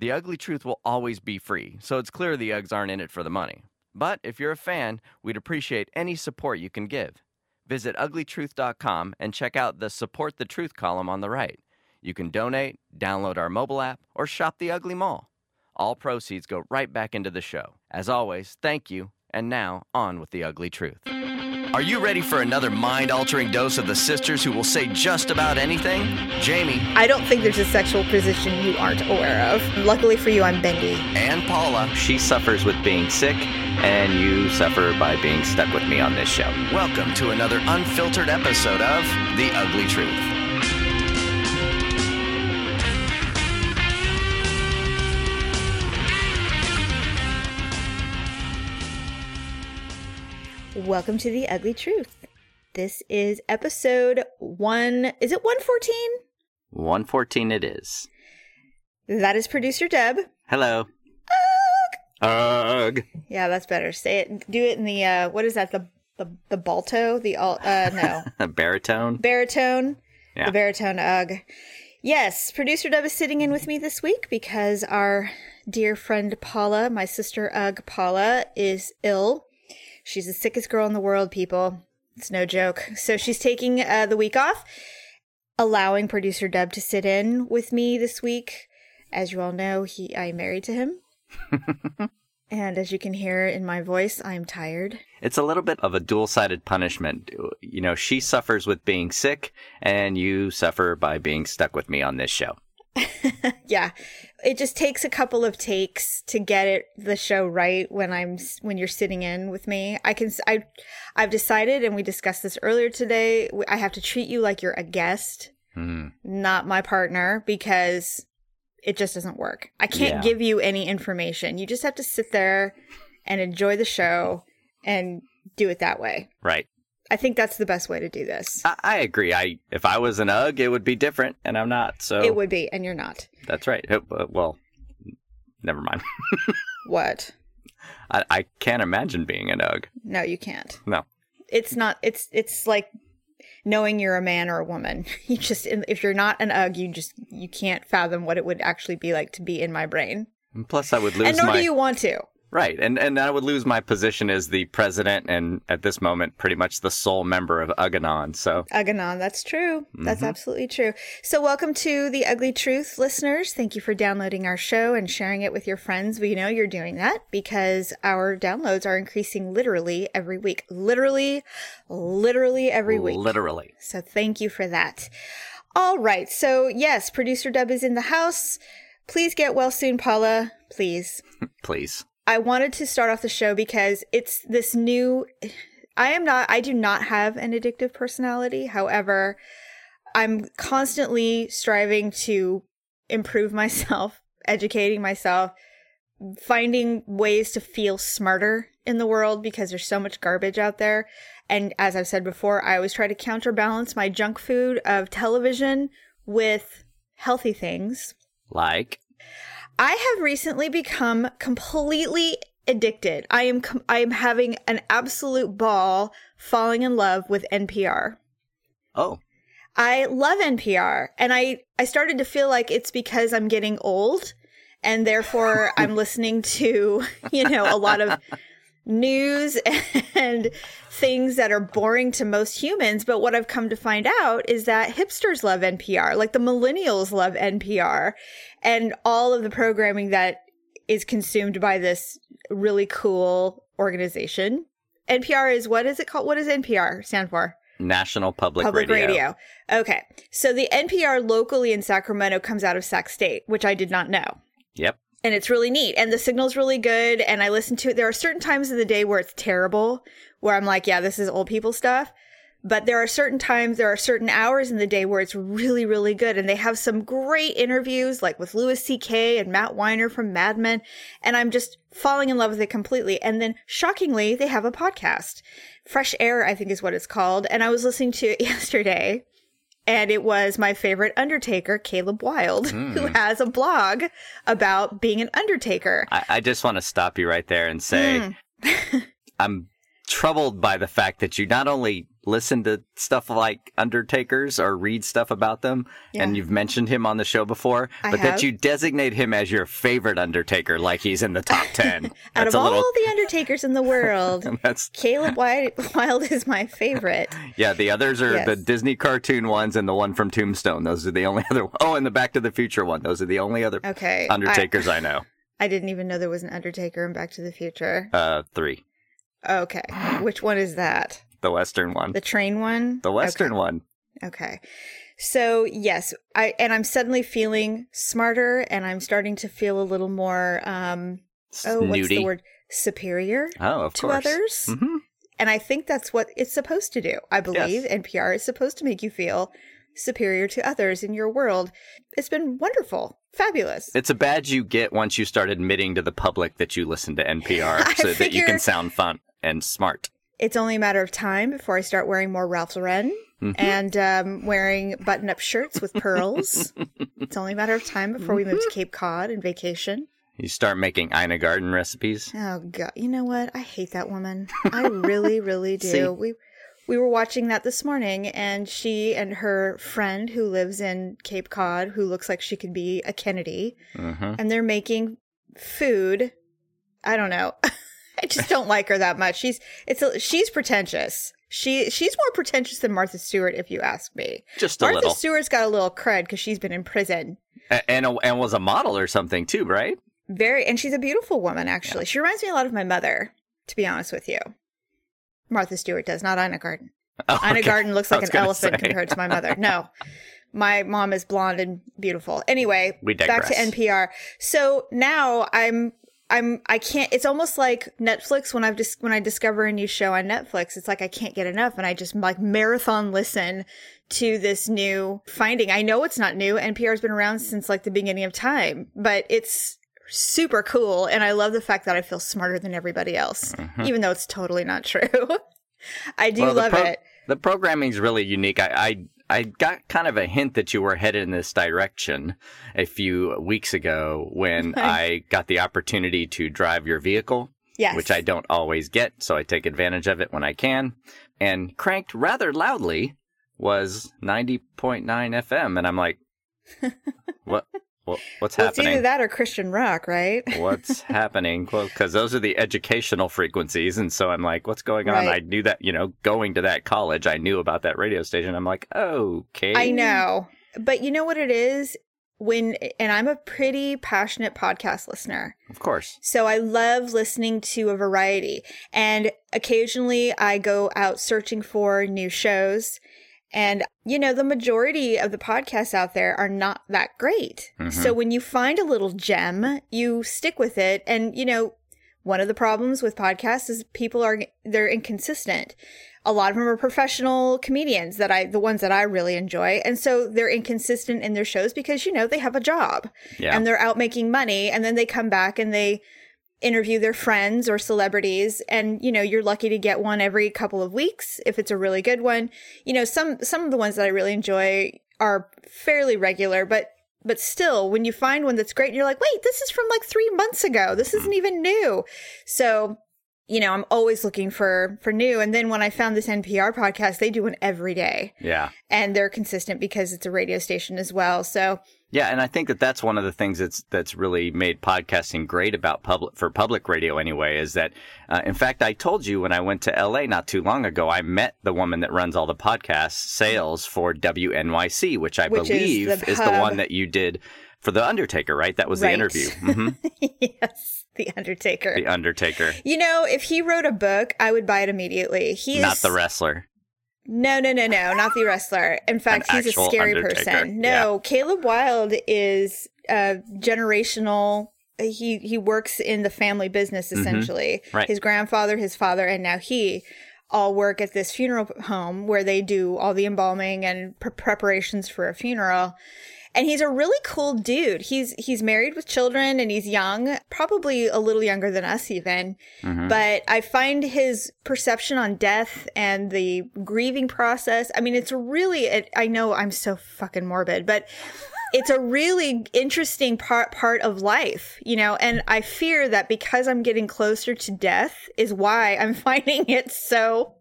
The ugly truth will always be free, so it's clear the Uggs aren't in it for the money. But if you're a fan, we'd appreciate any support you can give. Visit uglytruth.com and check out the Support the Truth column on the right. You can donate, download our mobile app, or shop the Ugly Mall. All proceeds go right back into the show. As always, thank you, and now on with the ugly truth. Are you ready for another mind altering dose of the sisters who will say just about anything? Jamie I don't think there's a sexual position you aren't aware of. Luckily for you, I'm bendy. and Paula She suffers with being sick, and you suffer by being stuck with me on this show. Welcome to another unfiltered episode of The Ugly Truth. Welcome to The Ugly Truth. This is episode one. Is it 114? 114 it is. That is producer Deb. Hello. Ugh. Ugh. Yeah, that's better. Say it. Do it in the, uh, what is that? The, the, the balto? The, alt, uh, no. A baritone. baritone. Yeah. The baritone ugh. Yes, producer Deb is sitting in with me this week because our dear friend Paula, my sister Ugg Paula, is ill. She's the sickest girl in the world, people. It's no joke. So she's taking uh, the week off, allowing producer Deb to sit in with me this week. As you all know, he I am married to him. and as you can hear in my voice, I'm tired. It's a little bit of a dual sided punishment. You know, she suffers with being sick, and you suffer by being stuck with me on this show. yeah it just takes a couple of takes to get it the show right when i'm when you're sitting in with me i can i i've decided and we discussed this earlier today i have to treat you like you're a guest Hmm. not my partner because it just doesn't work i can't Yeah. give you any information you just have to sit there and enjoy the show and do it that way Right. I think that's the best way to do this I, I agree. I if I was an UGG, it would be different, and I'm not. So it would be and you're not that's right. Uh, Well, never mind. what I, I can't imagine being an UGG. no you can't No. it's not it's it's like knowing you're a man or a woman you just if you're not an ugg you just you can't fathom what it would actually be like to be in my brain And plus, I would lose and nor my do you want to right, and and I would lose my position as the president, and at this moment, pretty much the sole member of Uganon. So Ugganon, that's true. That's Mhm. absolutely true. So, welcome to the Ugly Truth, listeners. Thank you for downloading our show and sharing it with your friends. We know you're doing that because our downloads are increasing literally every week. Literally, literally every week. literally, So thank you for that. All right. So yes, producer Deb is in the house. Please get well soon, Paula. Please. please. I wanted to start off the show because it's this new. I am not. I do not have an addictive personality. However, I'm constantly striving to improve myself, educating myself, finding ways to feel smarter in the world because there's so much garbage out there. And as I've said before, I always try to counterbalance my junk food of television with healthy things. Like, I have recently become completely addicted. I am com- I am having an absolute ball falling in love with NPR. oh, I love NPR and I I started to feel like it's because I'm getting old and therefore I'm listening to, you know, a lot of news and things that are boring to most humans, but what I've come to find out is that hipsters love NPR, like the millennials love NPR and all of the programming that is consumed by this really cool organization. NPR is what is it called? What does NPR stand for? National Public, Public Radio. radio. Okay. So the NPR locally in Sacramento comes out of Sac State, which I did not know. Yep. And it's really neat. And the signal's really good. And I listen to it. There are certain times of the day where it's terrible, where I'm like, yeah, this is old people stuff. But there are certain times, there are certain hours in the day where it's really, really good. And they have some great interviews, like with Louis C.K. and Matt Weiner from Mad Men. And I'm just falling in love with it completely. And then shockingly, they have a podcast. Fresh Air, I think is what it's called. And I was listening to it yesterday. And it was my favorite Undertaker, Caleb Wilde, who has a blog about being an Undertaker. I, I just want to stop you right there and say Mm. I'm troubled by the fact that you not only listen to stuff like Undertakers or read stuff about them, and you've mentioned him on the show before, I but have. that you designate him as your favorite Undertaker, like he's in the top 10. Out That's of a little. all the Undertakers in the world, That's Caleb Wilde, is my favorite. yeah. The others are Yes. the Disney cartoon ones and the one from Tombstone. Those are the only other. Oh, and the Back to the Future one. Those are the only other Okay. I- Undertakers I, know. I, didn't even know there was an Undertaker in Back to the Future. Uh, three. Okay. Which one is that? The Western one. The train one? The Western one. Okay. So, yes, I and I'm suddenly feeling smarter and I'm starting to feel a little more um oh, what's the word? Superior Oh, of to course. others. hmm And I think that's what it's supposed to do. I believe NPR is supposed to make you feel superior to others in your world. It's been wonderful. Fabulous. It's a badge you get once you start admitting to the public that you listen to NPR so that you can sound fun and smart. It's only a matter of time before I start wearing more Ralph Lauren Mhm. and um, wearing button up shirts with pearls. it's only a matter of time before we move to Cape Cod and vacation. You start making Ina Garten recipes. Oh god, you know what? I hate that woman. I really, really do. We we were watching that this morning and she and her friend who lives in Cape Cod who looks like she could be a Kennedy hmm and they're making food. I don't know. I just don't like her that much. She's it's a, she's pretentious. She she's more pretentious than Martha Stewart if you ask me. Just a Martha little. Stewart's got a little cred cuz she's been in prison. A- and, and was a model or something too, right? Very, and she's a beautiful woman, actually. She reminds me a lot of my mother, to be honest with you. Martha Stewart does, not Ina Garten. Oh, Ina okay. Garten looks like an elephant say. compared to my mother. No, my mom is blonde and beautiful. Anyway, We back to. NPR. So now I'm. I'm I can't it's almost like Netflix when I've just when I discover a new show on Netflix it's like I can't get enough and I just like marathon listen to this new finding. I know it's not new. NPR's been around since like the beginning of time, but it's super cool and I love the fact that I feel smarter than everybody else, even though it's totally not true. I do Mm-hmm. Well, love pro- it. The programming's really unique. I, I I got kind of a hint that you were headed in this direction a few weeks ago when I got the opportunity to drive your vehicle. Yes. which I don't always get, so I take advantage of it when I can. And cranked rather loudly was 90.9 FM, and I'm like, what? What what's well, it's either that or Christian rock, right? What's happening? Well, because those are the educational frequencies, and so I'm like, what's going on? Right. I knew that, you know, going to that college, I knew about that radio station. I'm like, okay, I know. But you know what it is? When, and I'm a pretty passionate podcast listener. of course. So I love listening to a variety. And occasionally I go out searching for new shows. And, you know, the majority of the podcasts out there are not that great. Mhm. So when you find a little gem, you stick with it. And, you know, one of the problems with podcasts is people are, they're inconsistent. A lot of them are professional comedians that I, the ones that I really enjoy. And so they're inconsistent in their shows because, you know, they have a job Yeah. and they're out making money and then they come back and they interview their friends or celebrities and you know you're lucky to get one every couple of weeks if it's a really good one. You know some some of the ones that i really enjoy are fairly regular but but still when you find one that's great and you're like wait this is from like 3 months ago. This isn't even new. So you know i'm always looking for for new and then when i found this npr podcast they do one every day yeah. and they're consistent because it's a radio station as well so Yeah, and I think that that's one of the things that's that's really made podcasting great about public for public radio anyway. Is that, uh, in fact, I told you when I went to LA not too long ago, I met the woman that runs all the podcast sales for WNYC, which I Which is believe the is the, one that you did for the Undertaker, right? That was the Right. interview. hmm yes the undertaker The Undertaker, You know, if he wrote a book, I would buy it immediately. He is not the wrestler. no, no, no, no, not the wrestler. In fact, he's a scary Undertaker, person. No, Caleb Wilde is a generational. He he works in the family business essentially. Mm-hmm. Right. His grandfather, his father, and now he all work at this funeral home where they do all the embalming and pre- preparations for a funeral. And he's a really cool dude. He's he's married with children and he's young, probably a little younger than us even. Mm-hmm. But I find his perception on death and the grieving process. I mean, it's really. It, I know I'm so fucking morbid, but it's a really interesting part part of life, you know. And I fear that because I'm getting closer to death is why I'm finding it so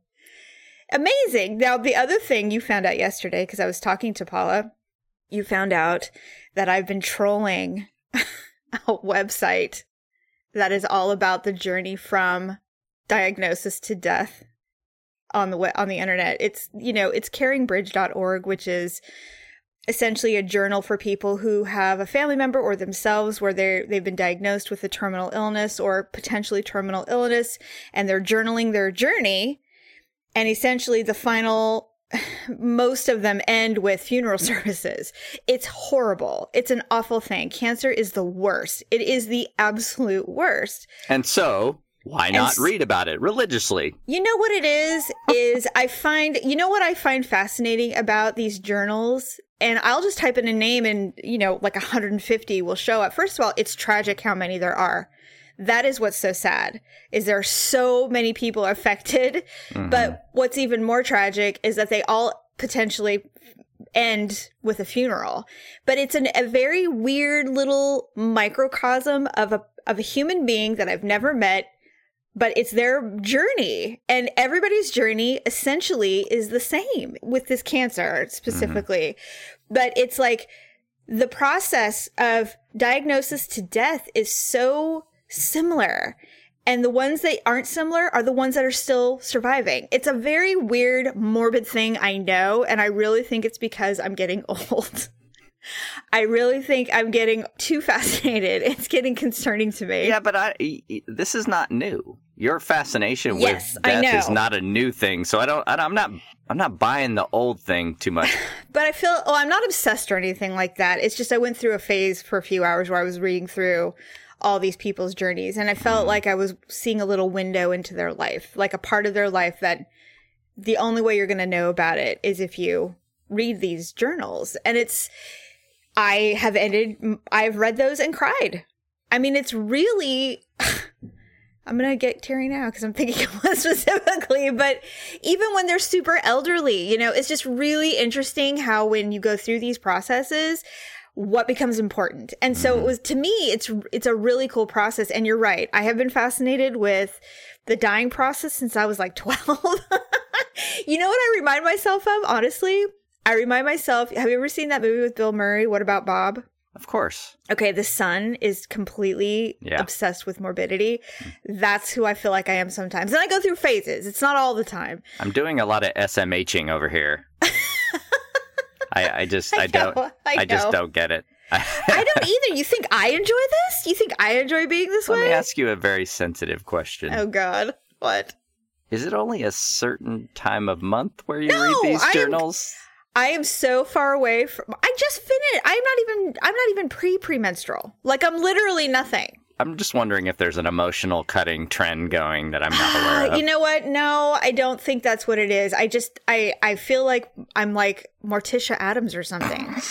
Amazing. Now, the other thing you found out yesterday, because I was talking to Paula, you found out that I've been trolling a website that is all about the journey from diagnosis to death on the on the internet. It's you know it's caringbridge.org, which is essentially a journal for people who have a family member or themselves where they they've been diagnosed with a terminal illness or potentially terminal illness, and they're journaling their journey. And essentially, the final most of them end with funeral services. It's horrible. It's an awful thing. Cancer is the worst. It is the absolute worst. And so, why not s- read about it religiously? You know what it is? Is I find, you know what I find fascinating about these journals? And I'll just type in a name and, you know, like 150 will show up. First of all, it's tragic how many there are. That is what's so sad is there are so many people affected. Mm-hmm. But what's even more tragic is that they all potentially end with a funeral. But it's an, a very weird little microcosm of a of a human being that I've never met but it's their journey and everybody's journey essentially is the same with this cancer specifically mm-hmm. but it's like the process of diagnosis to death is so similar and the ones that aren't similar are the ones that are still surviving it's a very weird morbid thing i know and i really think it's because i'm getting old I really think I'm getting too fascinated. It's getting concerning to me. Yeah, but I, this is not new. Your fascination Yes, with death is not a new thing. So I don't, I, I'm not, I'm not buying the old thing too much. But I feel, oh, I'm not obsessed or anything like that. It's just I went through a phase for a few hours where I was reading through all these people's journeys and I felt mm-hmm. like I was seeing a little window into their life, like a part of their life that the only way you're going to know about it is if you read these journals. And it's, I have ended, I've read those and cried. I mean, it's really, I'm going to get teary now because I'm thinking of one specifically, but even when they're super elderly, you know, it's just really interesting how when you go through these processes, what becomes important. And so it mm-hmm. was to me it's it's a really cool process and you're right. I have been fascinated with the dying process since I was like 12. you know what I remind myself of, honestly? I remind myself, have you ever seen that movie with Bill Murray, What About Bob? of course. Okay, the son is completely Yeah. obsessed with morbidity. Mm. That's who I feel like I am sometimes. And I go through phases. It's not all the time. I'm doing a lot of SMHing over here. I, I just, I, I don't, I I, just don't get it. I don't either. You think I enjoy this? You think I enjoy being this way? Let me ask you a very sensitive question. Oh God, what? Is it only a certain time of month where you No, read these I'm- journals? I am so far away from. I just finished. I'm not even. I'm not even pre premenstrual. Like I'm literally nothing. I'm just wondering if there's an emotional cutting trend going that I'm not aware ah, of. You know what? No, I don't think that's what it is. I just. I. I feel like I'm like Morticia Addams or something.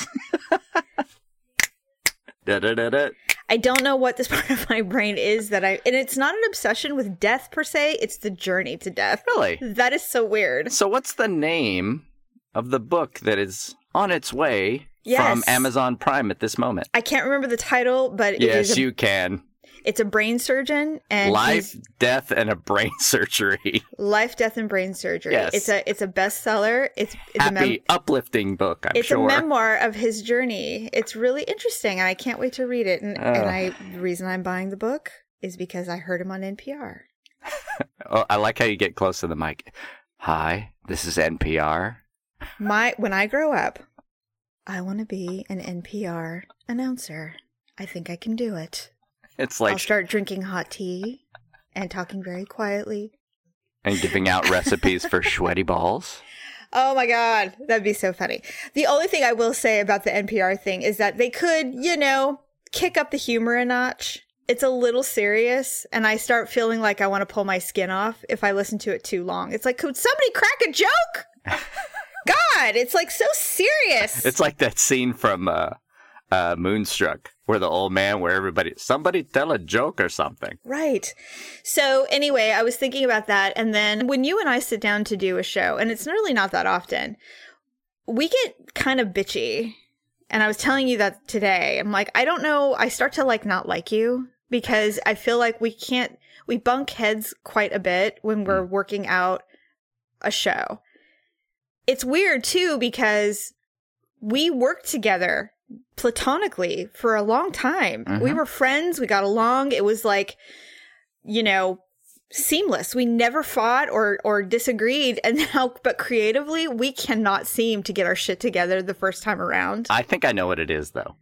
Da-da-da-da. I don't know what this part of my brain is that I. And it's not an obsession with death per se. It's the journey to death. Really? That is so weird. So, what's the name of the book that is on its way from Amazon Prime at this moment? I can't remember the title, but Yes, is a, you can. It's a brain surgeon and Life, death, and a brain surgery. life, death, and brain surgery. Yes. It's a it's a bestseller. It's it's a, Happy, mem- uplifting book, I'm it's sure. a memoir of his journey. It's really interesting, and I can't wait to read it. And, ah. and I the reason I'm buying the book is because I heard him on NPR. oh, I like how you get close to the mic. Hi, this is NPR. My when I grow up, I want to be an NPR announcer. I think I can do it. It's like I'll start drinking hot tea and talking very quietly. and giving out recipes for sweaty balls. Oh my god, that'd be so funny. The only thing I will say about the NPR thing is that they could, you know, kick up the humor a notch. It's a little serious, and I start feeling like I want to pull my skin off if I listen to it too long. It's like, could somebody crack a joke? God, it's like so serious. It's like that scene from uh, uh, Moonstruck where the old man, where everybody, somebody tell a joke or something. Right. So anyway, I was thinking about that and then when you and I sit down to do a show, and it's really not that often, we get kind of bitchy. And I was telling you that today. I'm like, I don't know, I start to like not like you because I feel like we can't we bunk heads quite a bit when we're mm. working out a show. it's weird too because we work together platonically for a long time. We Mhm. were friends, we got along. It was like, you know, seamless. We never fought or or disagreed and now but creatively we cannot seem to get our shit together the first time around. I think I know what it is, though.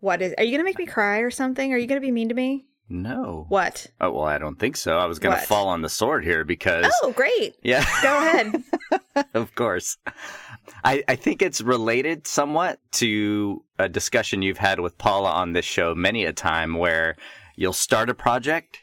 What is Are you going to make me cry or something? Are you going to be mean to me? No. What? Oh well, I don't think so. I was going to fall on the sword here because Oh, great. yeah, Go ahead. of course. I I think it's related somewhat to a discussion you've had with Paula on this show many a time, where you'll start a project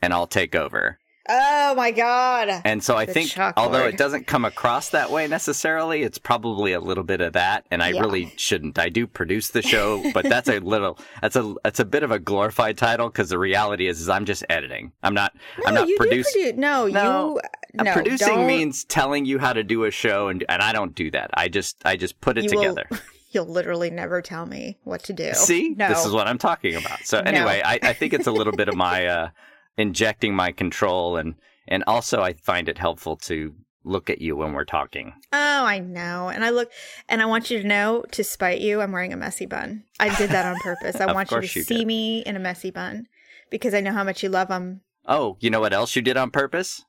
and I'll take over. Oh my god. And so I The think, chalkboard. although it doesn't come across that way necessarily, it's probably a little bit of that. And I Yeah. really shouldn't. I do produce the show, but that's a little, that's a, that's a bit of a glorified title because the reality is, is I'm just editing. I'm not, I'm no, not you producing. No, No, you Uh, no, producing don't. means telling you how to do a show, and and I don't do that. I just I just put it You will- together. You'll literally never tell me what to do. See, no. this is what I'm talking about. So No. anyway, I, I think it's a little bit of my uh, injecting my control, and and also I find it helpful to look at you when we're talking. Oh, I know. And I look, and I want you to know, to spite you, I'm wearing a messy bun. I did that on purpose. I want you to you see did. me me in a messy bun because I know how much you love them. Oh, you know what else you did on purpose?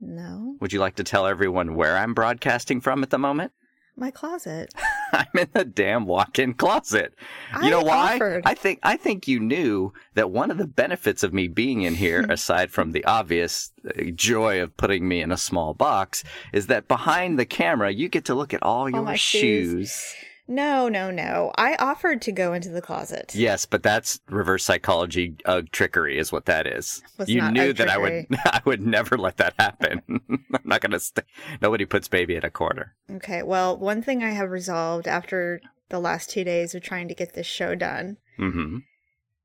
No, Would you like to tell everyone where I'm broadcasting from at the moment? my closet. I'm in the damn walk-in closet. You I know why? offered. I think I think you knew that one of the benefits of me being in here, aside from the obvious uh, joy of putting me in a small box, is that behind the camera you get to look at all your shoes. shoes. No, no, no. I offered to go into the closet. Yes, but that's reverse psychology uh, trickery, is what that is. Was you knew that I would I would never let that happen. I'm not gonna. St- Nobody puts baby in a corner. Okay. Well, one thing I have resolved after the last two days of trying to get this show done hmm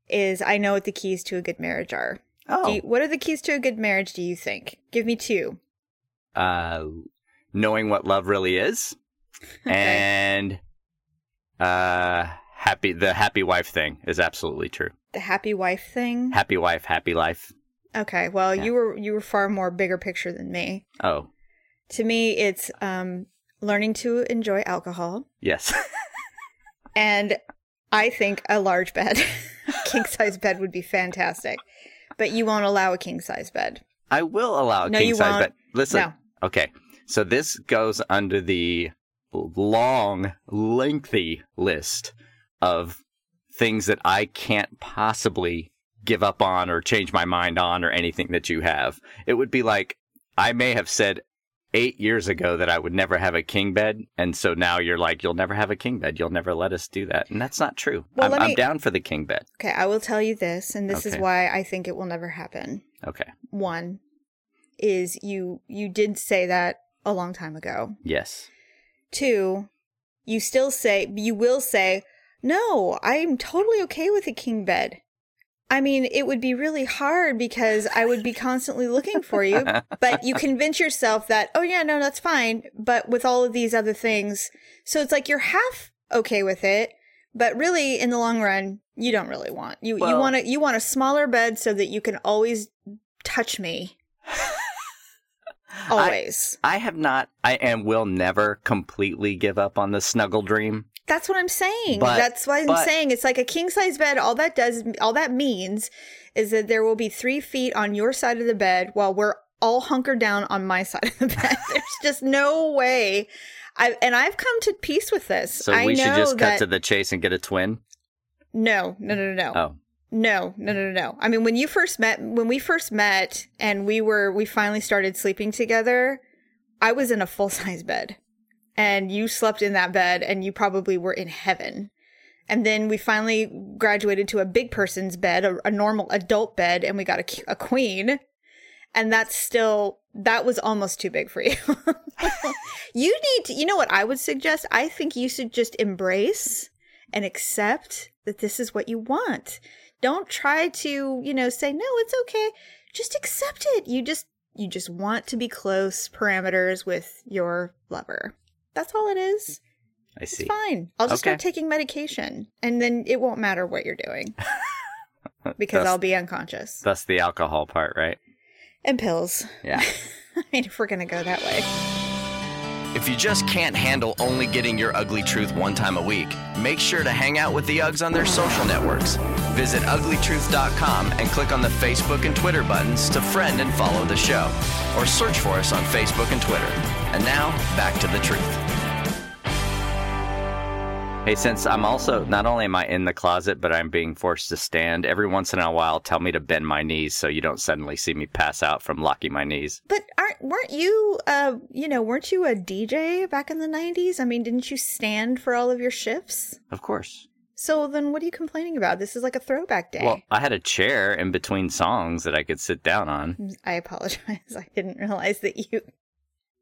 is I know what the keys to a good marriage are. Oh, Do you, what are the keys to a good marriage? Do you think? Give me two. uh, knowing what love really is, Okay. and uh, happy the happy wife thing is absolutely true. the happy wife thing. Happy wife, happy life. Okay. Well, Yeah. you were you were far more bigger picture than me. Oh, To me, it's um, learning to enjoy alcohol, yes. and I think a large bed, king size bed, would be fantastic. But you won't allow a king size bed. I will allow a No, king you size won't. bed. Listen, No. okay. So this goes under the long, lengthy list of things that I can't possibly give up on or change my mind on or anything that you have. It would be like I may have said eight years ago that I would never have a king bed, and so now you're like, you'll never have a king bed. You'll never let us do that, and that's not true. Well, I'm, let I'm down for the king bed. Okay, I will tell you this, and this is why I think it will never happen. Okay. One is you you did say that a long time ago. Yes. Two, you still say you will say, "No, I'm totally okay with a king bed." I mean, it would be really hard because I would be constantly looking for you, but you convince yourself that, "Oh yeah, no, that's fine." But with all of these other things, so it's like you're half okay with it, but really in the long run, you don't really want. You you want a you want a smaller bed so that you can always touch me. Always. I have not, I and will never completely give up on the snuggle dream. That's what I'm saying. But- That's why I'm but- saying it's like a king size bed. All that does, all that means is that there will be three feet on your side of the bed while we're all hunkered down on my side of the bed. There's just no way. I and I've come to peace with this. So I we should just cut that, to the chase and get a twin. no, no, no, no, no. Oh, No, no, no, no. I mean, when you first met, when we first met and we were, we finally started sleeping together, I was in a full size bed and you slept in that bed and you probably were in heaven. And then we finally graduated to a big person's bed, a, a normal adult bed, and we got a, a queen. And that's still, that was almost too big for you. you need to, you know what I would suggest? I think you should just embrace and accept that this is what you want. Don't try to, you know, say, no, it's okay. Just accept it. You just, you just want to be close parameters with your lover. That's all it is. I It's see. fine. I'll just Okay. start taking medication and then it won't matter what you're doing because I'll be unconscious. That's the alcohol part, right? And pills. Yeah. I mean, if we're going to go that way. If you just can't handle only getting your ugly truth one time a week, make sure to hang out with the Uggs on their social networks. Visit uglytruth.com and click on the Facebook and Twitter buttons to friend and follow the show. Or search for us on Facebook and Twitter. And now, back to the truth. Hey, since I'm also not only am I in the closet, but I'm being forced to stand every once in a while. Tell me to bend my knees so you don't suddenly see me pass out from locking my knees. But aren't weren't you uh you know weren't you a DJ back in the nineties? I mean, didn't you stand for all of your shifts? Of course. So then, what are you complaining about? This is like a throwback day. Well, I had a chair in between songs that I could sit down on. I apologize. I didn't realize that you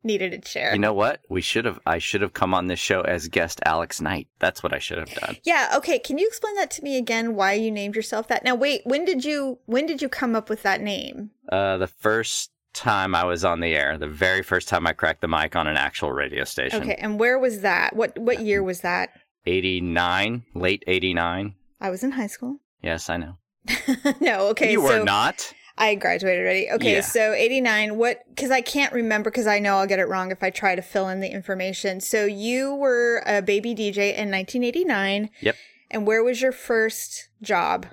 needed a chair. You know what? We should have. I should have come on this show as guest Alex Knight. That's what I should have done. Yeah. Okay. Can you explain that to me again? Why you named yourself that? Now, wait. When did you when did you come up with that name? Uh, the first time I was on the air, the very first time I cracked the mic on an actual radio station. Okay. And where was that? What what year was that? 89, late 89. I was in high school. Yes, I know. no. Okay. you so were not. I graduated already. Okay, Yeah. so 89, what, because I can't remember because I know I'll get it wrong if I try to fill in the information. So you were a baby DJ in 1989. Yep. And where was your first job?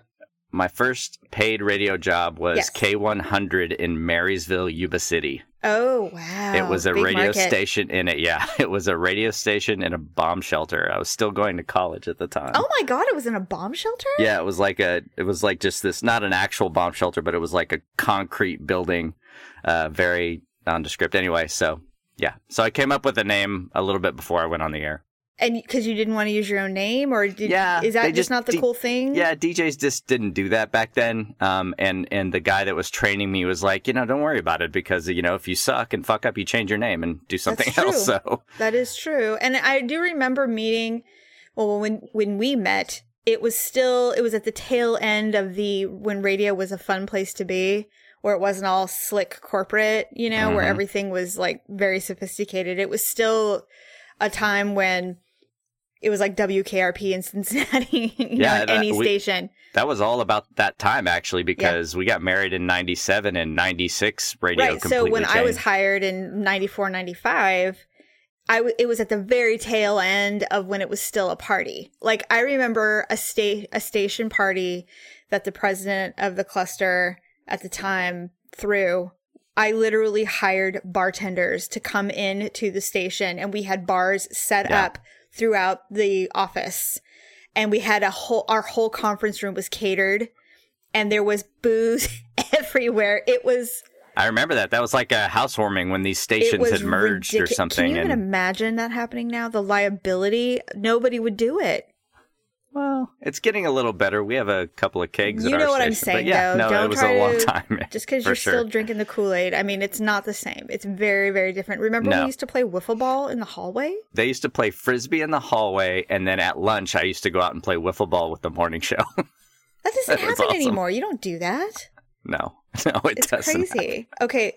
My first paid radio job was Yes. K100 in Marysville, Yuba City. Oh, wow. it was a Big radio market. station in it. Yeah, it was a radio station in a bomb shelter. I was still going to college at the time. Oh my God, it was in a bomb shelter? Yeah, it was like a, it was like just this, not an actual bomb shelter, but it was like a concrete building, uh, very nondescript. Anyway, so yeah, so I came up with a name a little bit before I went on the air. And because you didn't want to use your own name, or did, Yeah, is that just, just not the de- cool thing? Yeah, DJs just didn't do that back then. Um, and and the guy that was training me was like, you know, don't worry about it because you know if you suck and fuck up, you change your name and do something else. So That is true. And I do remember meeting well when when we met, it was still it was at the tail end of the when radio was a fun place to be, where it wasn't all slick corporate, you know, where Mhm. everything was like very sophisticated. It was still a time when it was like WKRP in Cincinnati, you Yeah, know, that- any we- station. that was all about that time actually because we got married in '97 and '96 radio right so when i was hired in 94 95 I w- it was at the very tail end of when it was still a party like i remember a state a station party that the president of the cluster at the time threw i literally hired bartenders to come in to the station and we had bars set Yeah. up throughout the office and we had a whole our whole conference room was catered and there was booze everywhere it was I remember that. That was like a housewarming when these stations had merged or something. Can you even and imagine that happening now? The liability, nobody would do it. Well, it's getting a little better. We have a couple of kegs. You know what I'm saying, yeah, though. No, Don't it was try a long to- time. Just because you're sure. still drinking the Kool Aid, I mean, it's not the same. It's very, very different. Remember when No. we used to play wiffle ball in the hallway? They used to play frisbee in the hallway, and then at lunch, I used to go out and play wiffle ball with the morning show. That doesn't That happen awesome. anymore. You don't do that. no, no, it It's doesn't. crazy. Okay.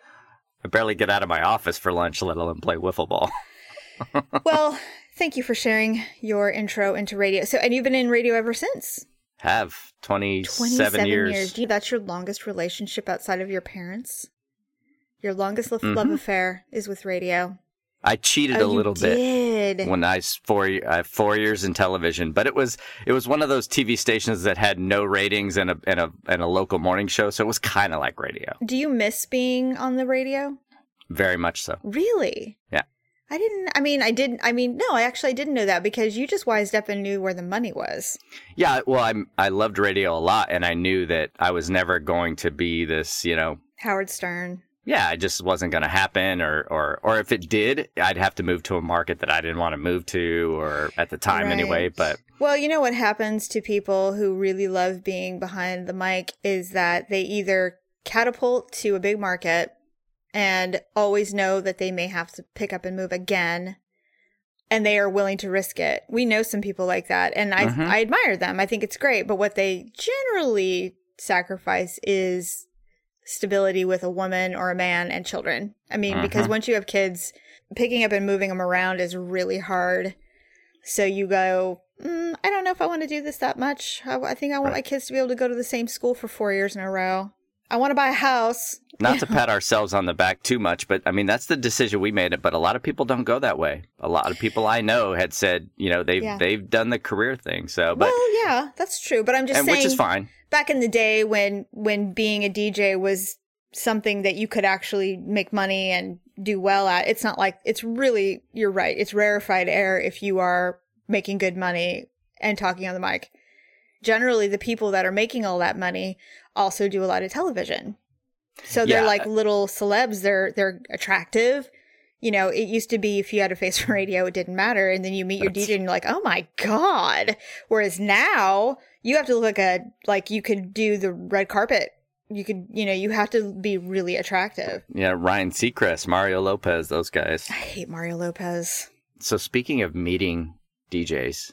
I barely get out of my office for lunch, let alone play wiffle ball. Well, thank you for sharing your intro into radio. So, and you've been in radio ever since. Have 27, 27 years. years. You- That's your longest relationship outside of your parents? Your longest lo- love Mhm. affair is with radio. I cheated Oh, a little bit. when I was four I have four years in television, but it was it was one of those TV stations that had no ratings and a and a and a local morning show, so it was kind of like radio, Do you miss being on the radio? very much so. Really? Yeah. I didn't. I mean, I didn't. I mean, no, I actually didn't know that because you just wised up and knew where the money was. Yeah, well, I I loved radio a lot, and I knew that I was never going to be this, you know. Howard Stern. Yeah, it just wasn't going to happen, or, or or if it did, I'd have to move to a market that I didn't want to move to, or at the time anyway. But Well, you know what happens to people who really love being behind the mic is that they either catapult to a big market and always know that they may have to pick up and move again and they are willing to risk it. We know some people like that and I Mhm. I admire them. I think it's great, but what they generally sacrifice is stability with a woman or a man and children. I mean, because Mhm. once you have kids, picking up and moving them around is really hard. So you go, mm, I don't know if I want to do this that much. I, I think I want Right. my kids to be able to go to the same school for four years in a row. I want to buy a house. Not to pat ourselves on the back too much, but I mean that's the decision we made. It, but a lot of people don't go that way. A lot of people I know had said, you know, they've Yeah. they've done the career thing. So, but well, yeah, that's true. But I'm just and saying, which is fine. back in the day when when being a DJ was something that you could actually make money and do well at, it's not like it's really. You're right. It's rarefied air if you are making good money and talking on the mic. Generally, the people that are making all that money also do a lot of television. So they're Yeah. like little celebs. They're they're attractive. You know, it used to be if you had a face for radio, it didn't matter. And then you meet your That's- DJ and you're like, oh my God. Whereas now you have to look like a, like you could do the red carpet. You could, you know, you have to be really attractive. Yeah, Ryan Seacrest, Mario Lopez, those guys. I hate Mario Lopez. So speaking of meeting DJs,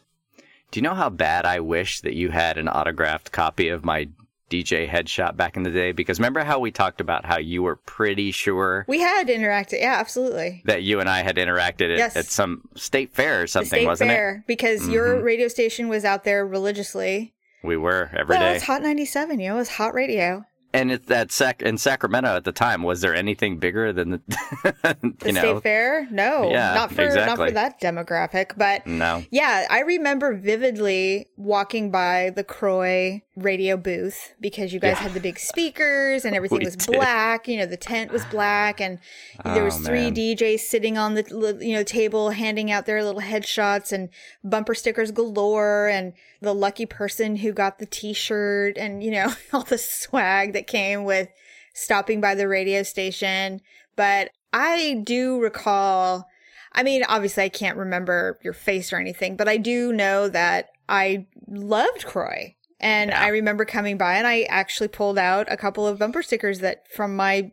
do you know how bad I wish that you had an autographed copy of my DJ headshot back in the day? Because remember how we talked about how you were pretty sure We had interacted. Yeah, absolutely. that you and I had interacted at, Yes. at some state fair or something, state wasn't it? State fair, because your Mhm. radio station was out there religiously. We were every day. it's Hot 97, you know, it was hot radio. And it's that Sac- in Sacramento at the time, was there anything bigger than the, The know? state fair? No, Yeah, not for not for that demographic. But No. yeah, I remember vividly walking by the KROY radio booth because you guys Yeah. had the big speakers and everything We was did. black. You know, the tent was black, and there oh, was Oh, three man. DJs sitting on the you know table handing out their little headshots and bumper stickers galore, and the lucky person who got the T-shirt and you know all the swag that came with stopping by the radio station. But I do recall. I mean, obviously, I can't remember your face or anything, but I do know that I loved KROY. And Yeah. I remember coming by and I actually pulled out a couple of bumper stickers that from my,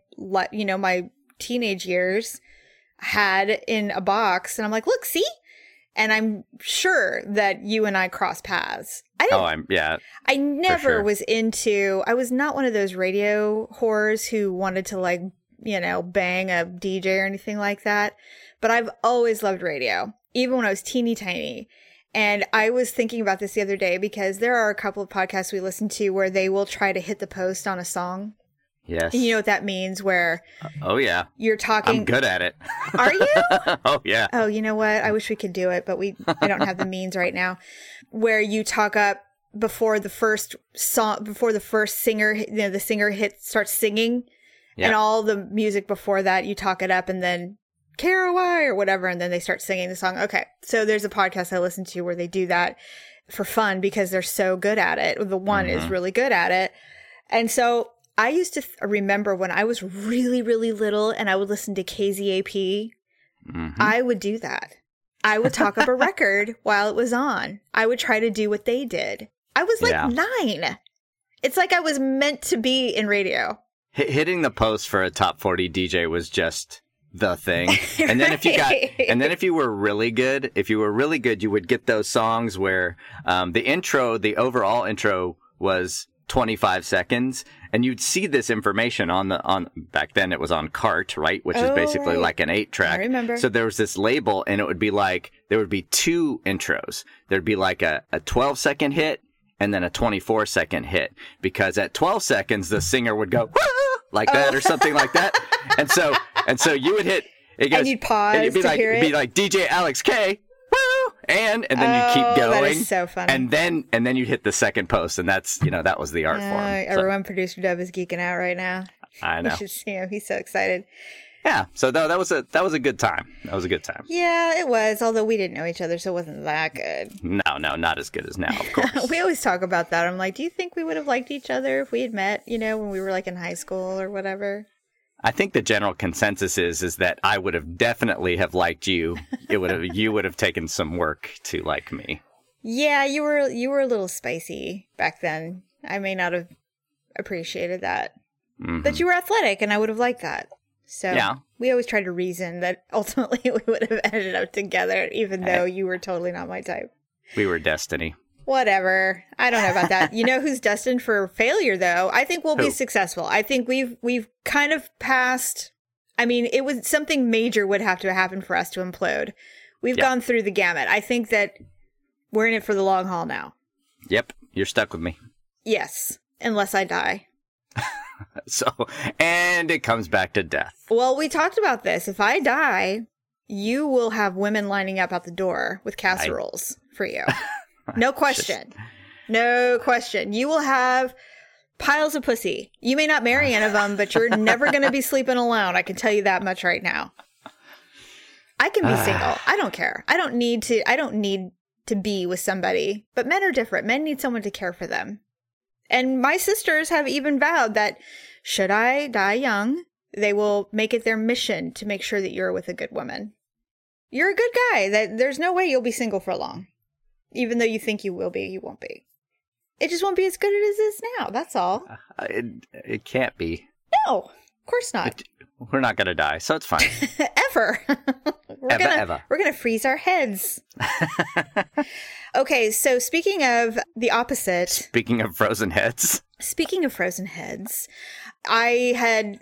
you know, my teenage years had in a box. And I'm like, look, see? And I'm sure that you and I crossed paths. I didn't Oh, I'm yeah. I never sure. was into. I was not one of those radio whores who wanted to like, you know, bang a DJ or anything like that. But I've always loved radio, even when I was teeny tiny. And I was thinking about this the other day because there are a couple of podcasts we listen to where they will try to hit the post on a song. Yes. And you know what that means? Where oh yeah. you're talking. I'm good at it. Are you? oh yeah. Oh, you know what? I wish we could do it, but we I don't have the means right now. Where you talk up before the first song, before the first singer, you know, the singer hit starts singing, Yeah. and all the music before that, you talk it up, and then Caraway or whatever, and then they start singing the song. Okay, so there's a podcast I listen to where they do that for fun because they're so good at it. The one is Mhm. really good at it, and so. I used to th- remember when I was really, really little and I would listen to KZAP Mhm. I would do that. I would talk up a record while it was on. I would try to do what they did. I was like Yeah. nine. It's like I was meant to be in radio. Hit hitting the post for a top 40 DJ was just the thing. And then if you got, and then if you were really good, if you were really good, you would get those songs where um, the intro, the overall intro was 25 seconds, and you'd see this information on the on back then it was on cart, right, which is Oh, basically right. like an eight track. I remember. So there was this label, and it would be like there would be two intros. There'd be like a, a 12 second hit and then a 24 second hit because at 12 seconds the singer would go like that or something like that, and so and so you would hit. It goes, And you'd pause it'd be to like, hear it'd be like DJ Alex K, woo, and and then you Oh, keep going. is so funny. And then and then you hit the second post, and that's you know that was the art Uh, form. So, everyone, producer Dub is geeking out right now. I know. You should see him. He's so excited. Yeah. So no, that was a that was a good time. That was a good time. Yeah, it was. Although we didn't know each other, so it wasn't that good. No, no, not as good as now, of course. we always talk about that. I'm like, do you think we would have liked each other if we had met, you know, when we were like in high school or whatever? I think the general consensus is is that I would have definitely have liked you. It would have you would have taken some work to like me. Yeah, you were you were a little spicy back then. I may not have appreciated that. Mhm. But you were athletic and I would have liked that. So Yeah. we always try to reason that ultimately we would have ended up together even though you were totally not my type. we were destiny. Whatever. I don't know about that. you know who's destined for failure though? I think we'll be successful. I think we've we've kind of passed I mean, it was something major would have to happen for us to implode. We've Yeah. gone through the gamut. I think that we're in it for the long haul now. Yep, you're stuck with me. Yes, unless I die. so, and it comes back to death. Well, we talked about this. If I die, you will have women lining up out the door with casseroles for you. No question. No question. You will have piles of pussy. You may not marry any of them, but you're never going to be sleeping alone. I can tell you that much right now. I can be ah. single. I don't care. I don't need to I don't need to be with somebody. But men are different. Men need someone to care for them. And my sisters have even vowed that should I die young, they will make it their mission to make sure that you're with a good woman. You're a good guy. That there's no way you'll be single for long. Even though you think you will be, you won't be. It just won't be as good as it is now. That's all. Uh, It, it can't be. No, of course not. We're not going to die, so it's fine. ever. we're Ever, gonna ever. we're gonna freeze our heads. okay, so speaking of the opposite, Speaking of frozen heads, speaking of frozen heads, I had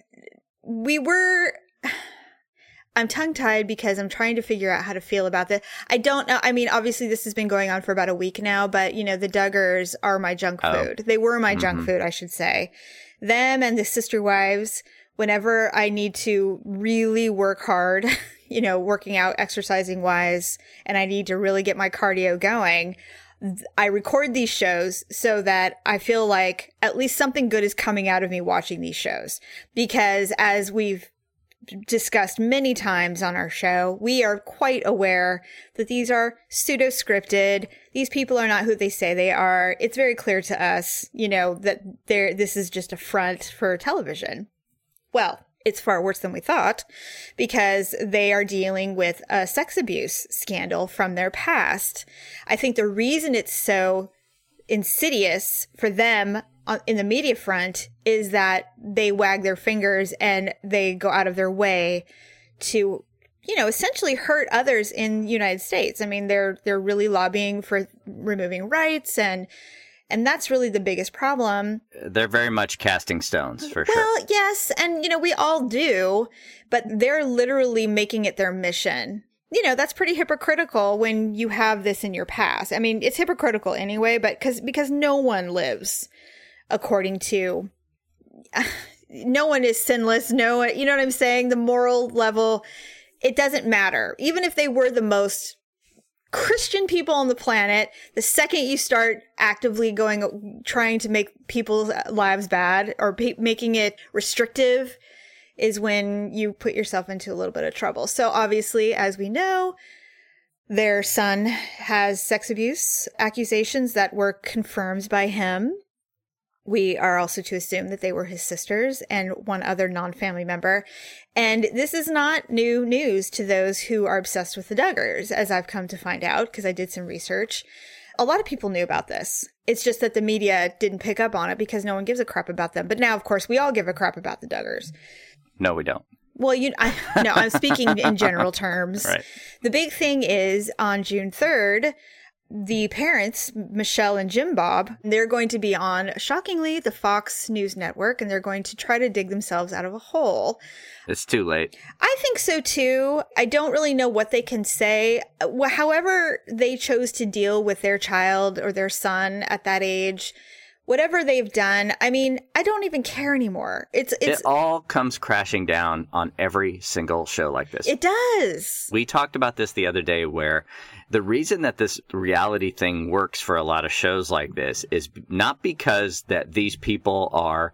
we were I'm tongue tied because I'm trying to figure out how to feel about this. I don't know. I mean, obviously this has been going on for about a week now, but you know, the Duggars are my junk Oh. food. They were my junk Mhm. food, I should say. Them and the sister wives, whenever I need to really work hard, you know, working out, exercising wise, and I need to really get my cardio going, I record these shows so that I feel like at least something good is coming out of me watching these shows. Because as we've discussed many times on our show, we are quite aware that these are pseudo scripted. These people are not who they say they are. It's very clear to us, you know, that there this is just a front for television. Well, it's far worse than we thought because they are dealing with a sex abuse scandal from their past. I think the reason it's so insidious for them in the media front is that they wag their fingers and they go out of their way to you know essentially hurt others in the United States. I mean they're they're really lobbying for removing rights and and that's really the biggest problem. they're very much casting stones for sure. Well, yes, and you know we all do, but they're literally making it their mission. You know, that's pretty hypocritical when you have this in your past. I mean, it's hypocritical anyway, but cuz because no one lives according to no one is sinless, no one, you know what I'm saying? The moral level it doesn't matter. Even if they were the most Christian people on the planet, the second you start actively going, trying to make people's lives bad or making it restrictive, is when you put yourself into a little bit of trouble. So obviously, as we know, their son has sex abuse accusations that were confirmed by him. We are also to assume that they were his sisters and one other non family member. And this is not new news to those who are obsessed with the Duggars, as I've come to find out because I did some research. A lot of people knew about this. It's just that the media didn't pick up on it because no one gives a crap about them. But now, of course, we all give a crap about the Duggars. no, we don't. Well, you, I, no, I'm speaking in general terms. Right. The big thing is on June 3rd, the parents, Michelle and Jim Bob, they're going to be on, shockingly, the Fox News Network, and they're going to try to dig themselves out of a hole. It's too late. I think so too. I don't really know what they can say. However, they chose to deal with their child or their son at that age, whatever they've done, I mean, I don't even care anymore. It's, it's, it all comes crashing down on every single show like this. it does. we talked about this the other day where the reason that this reality thing works for a lot of shows like this is not because that these people are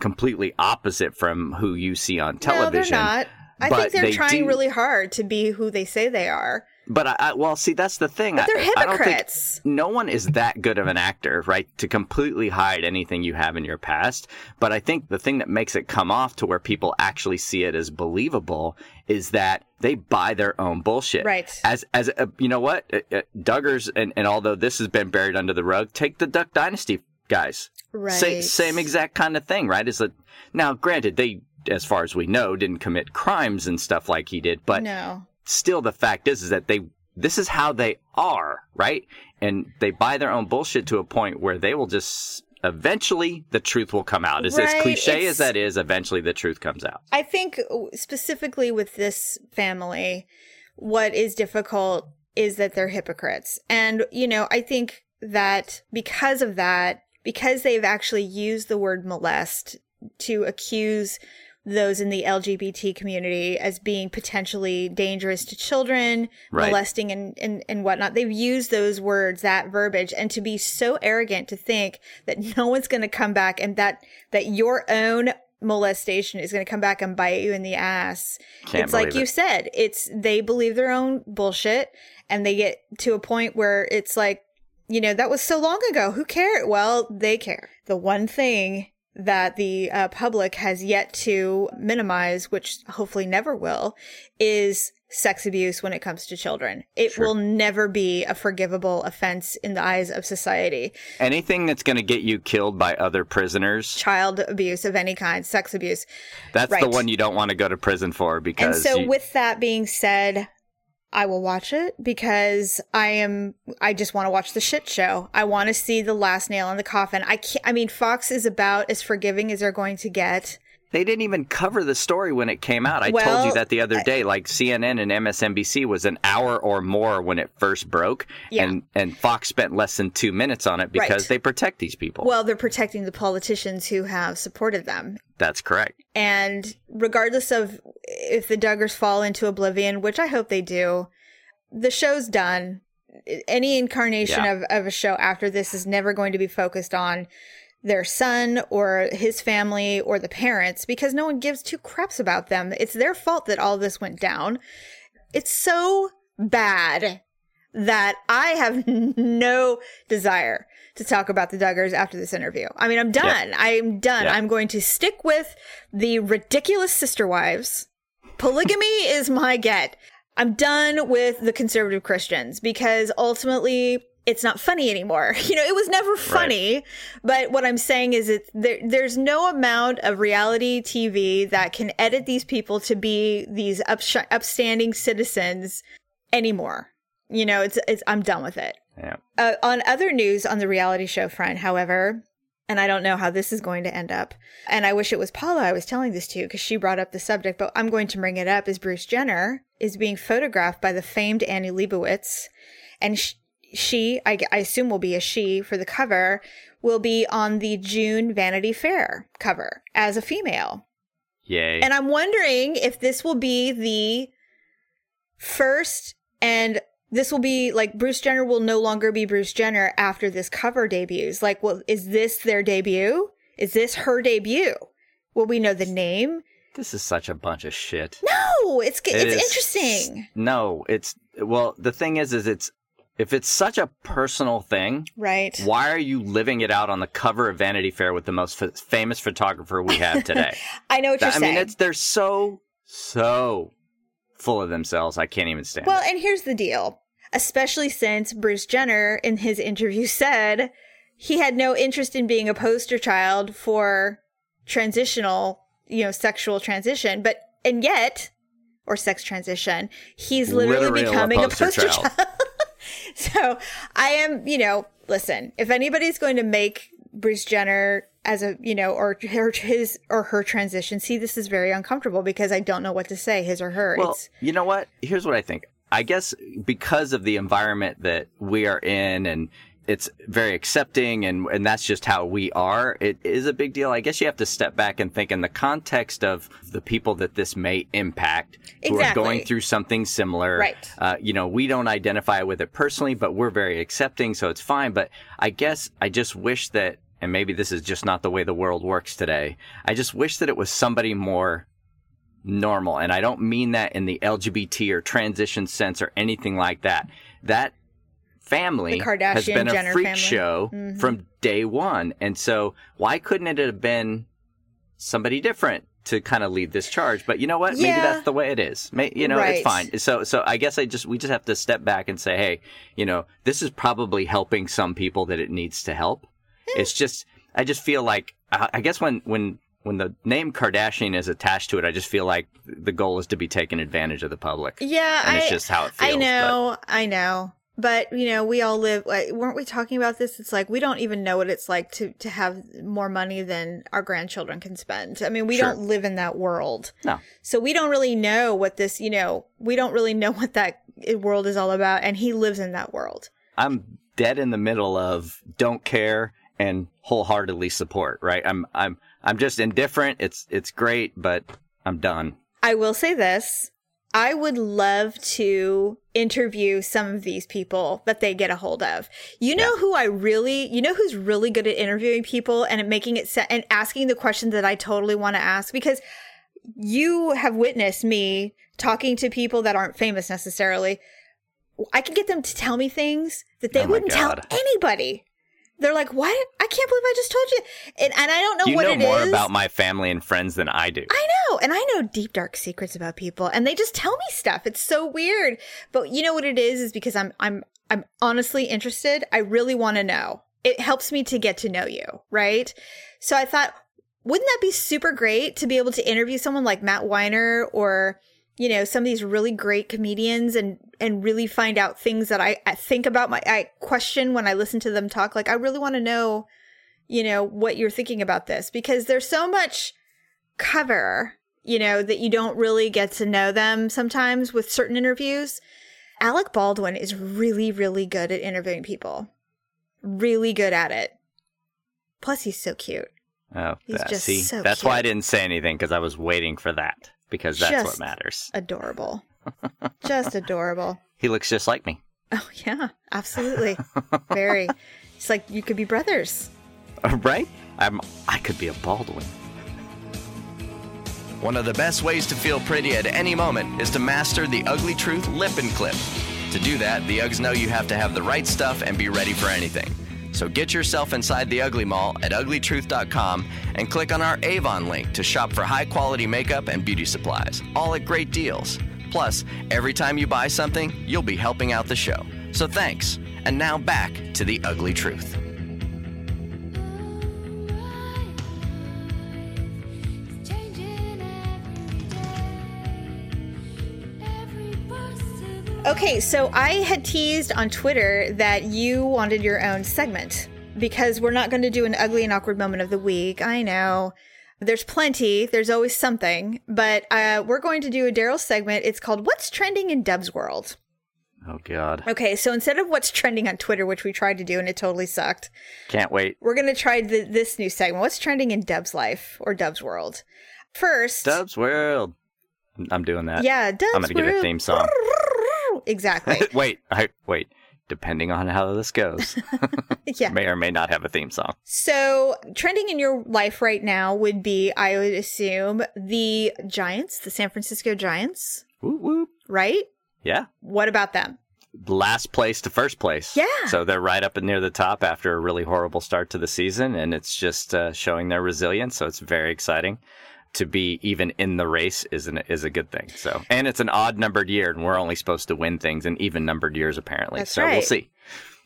completely opposite from who you see on television. No, they're not. I think they're they trying do- really hard to be who they say they are. But I, I well, see, that's the thing. But they're I, I don't think hypocrites. no one is that good of an actor, right, to completely hide anything you have in your past. But I think the thing that makes it come off to where people actually see it as believable is that they buy their own bullshit. Right. As as uh, you know what, uh, uh, Duggars, and, and although this has been buried under the rug, take the Duck Dynasty guys. Right. Sa- same exact kind of thing, right? Is that now? Granted, they, as far as we know, didn't commit crimes and stuff like he did, but no. Still the fact is is that they this is how they are right? And they buy their own bullshit to a point where they will just eventually the truth will come out. As as cliche as that is eventually the truth comes out. I think specifically with this family, what is difficult is that they're hypocrites. And, you know, I think that because of that, because they've actually used the word molest to accuse those in the LGBT community as being potentially dangerous to children, Right. molesting and, and, and whatnot. They've used those words, that verbiage, and to be so arrogant to think that no one's going to come back and that, that your own molestation is going to come back and bite you in the ass. Can't it's like believe you said, it's, they believe their own bullshit and they get to a point where it's like, you know, that was so long ago. Who cared? Well, they care. The one thing that the uh, public has yet to minimize, which hopefully never will, is sex abuse when it comes to children. It Sure. will never be a forgivable offense in the eyes of society. Anything that's going to get you killed by other prisoners, Child abuse of any kind, sex abuse. that's the one you don't want to go to prison for because And so, you- with that being said, I will watch it because I am. I just want to watch the shit show. I want to see the last nail in the coffin. I can't. I mean, Fox is about as forgiving as they're going to get. They didn't even cover the story when it came out. I told you that the other day. Like CNN and MSNBC was an hour or more when it first broke, Yeah. and and Fox spent less than two minutes on it because Right. they protect these people. Well, they're protecting the politicians who have supported them. That's correct. And regardless of if the Duggars fall into oblivion, which I hope they do, the show's done. Any incarnation Yeah. of, of a show after this is never going to be focused on their son or his family or the parents because no one gives two craps about them. It's their fault that all this went down. It's so bad that I have no desire to talk about the Duggars after this interview. I mean, I'm done. I'm done. Yeah. I'm going to stick with the ridiculous sister wives. Polygamy is my get. I'm done with the conservative Christians because ultimately it's not funny anymore. You know, it was never funny, but what I'm saying is it's there, there's no amount of reality TV that can edit these people to be these upsh- upstanding citizens anymore. You know, it's, it's, I'm done with it. Yeah. Uh, on other news on the reality show front, however, and I don't know how this is going to end up, and I wish it was Paula I was telling this to because she brought up the subject, but I'm going to bring it up. Is Bruce Jenner is being photographed by the famed Annie Leibovitz, and sh- she, I, I assume will be a she for the cover, will be on the June Vanity Fair cover as a female. Yay. And I'm wondering if this will be the first and this will be like Bruce Jenner will no longer be Bruce Jenner after this cover debuts. Like, well, is this their debut? Is this her debut? Will we know the name? this is such a bunch of shit. No, it's It it's interesting, No, it's well. The thing is, is it's if it's such a personal thing, right? why are you living it out on the cover of Vanity Fair with the most f- famous photographer we have today? I know what you're I saying. I mean, it's they're so so full of themselves. I can't even stand. It. Well, it. and here's the deal. Especially since Bruce Jenner in his interview said he had no interest in being a poster child for transitional, you know, sexual transition, but and yet or sex transition, he's literally, Literally becoming a poster poster child. child. so, I am, you know, listen, if anybody's going to make Bruce Jenner as a, you know, or her, his or her transition, see, this is very uncomfortable because I don't know what to say, his or her. Well, it's you know what? Here's what I think. I guess because of the environment that we are in and it's very accepting and, and that's just how we are, it is a big deal. I guess you have to step back and think in the context of the people that this may impact who are going through something similar. Right. Uh, you know, we don't identify with it personally, but we're very accepting, so it's fine. But I guess I just wish that, and maybe this is just not the way the world works today. I just wish that it was somebody more normal. And I don't mean that in the LGBT or transition sense or anything like that. That family has been a Jenner freak family. show Mhm. from day one. And so why couldn't it have been somebody different to kind of lead this charge? But you know what? Maybe that's the way it is. May, you know, Right. it's fine. So, so I guess I just, we just have to step back and say, Hey, you know, this is probably helping some people that it needs to help. It's just, I just feel like, I guess when, when, when the name Kardashian is attached to it, I just feel like the goal is to be taking advantage of the public. Yeah, And I, it's just how it feels. I know, I know. But you know, we all live. like, Weren't we talking about this? It's like we don't even know what it's like to to have more money than our grandchildren can spend. I mean, we Sure. don't live in that world, No. so we don't really know what this. You know, we don't really know what that eh, world is all about. And he lives in that world. I'm dead in the middle of don't care and wholeheartedly support, right? I'm I'm I'm just indifferent. It's it's great, but I'm done. I will say this. I would love to interview some of these people that they get a hold of. You know who I really, you know who's really good at interviewing people and making it se- and asking the questions that I totally want to ask because you have witnessed me talking to people that aren't famous necessarily. I can get them to tell me things that they Oh wouldn't tell anybody. They're like, "What? I can't believe I just told you." And, and I don't know what it is. you know more about my family and friends than I do. I know, and I know deep dark secrets about people, and they just tell me stuff. It's so weird. But you know what it is is because I'm I'm I'm honestly interested. I really want to know. It helps me to get to know you, right? So I thought, wouldn't that be super great to be able to interview someone like Matt Weiner or you know some of these really great comedians and and really find out things that I, I think about my I question when I listen to them talk. Like I really want to know, you know, what you're thinking about this because there's so much cover, you know, that you don't really get to know them sometimes with certain interviews. Alec Baldwin is really, really good at interviewing people. Really good at it. Plus, he's so cute. Oh, He's that- just see, so that's why I didn't say anything because I was waiting for that because that's what matters. Adorable. Just adorable. He looks just like me. Oh, yeah, absolutely. Very. It's like you could be brothers. Uh, right? I'm. I could be a Baldwin. One of the best ways to feel pretty at any moment is to master the Ugly Truth Lip and Clip. To do that, the Uggs know you have to have the right stuff and be ready for anything. So get yourself inside the Ugly Mall at uglytruth.com and click on our Avon link to shop for high quality makeup and beauty supplies, all at great deals. Plus, every time you buy something, you'll be helping out the show. So thanks. And now back to the Ugly Truth. Okay, so I had teased on Twitter that you wanted your own segment because we're not going to do an ugly and awkward moment of the week. I know. There's plenty. There's always something. But uh, we're going to do a Daryl segment. It's called What's Trending in Dub's World. Oh God, Okay, so instead of what's trending on Twitter, which we tried to do and it totally sucked, can't wait. we're going to try th- this new segment. What's trending in Dub's life or Dub's world? First, Dub's World. I'm doing that. yeah, Dub's I'm gonna get a theme song. Exactly. wait, I, wait. Depending on how this goes, yeah. may or may not have a theme song. So, trending in your life right now would be, I would assume, the Giants, the San Francisco Giants, Whoop whoop. right? Yeah. What about them? last place to first place. Yeah. So they're right up and near the top after a really horrible start to the season, and it's just uh, showing their resilience. So it's very exciting. To be even in the race is an, is a good thing. So, and it's an odd numbered year, and we're only supposed to win things in even numbered years, apparently. That's so we'll see.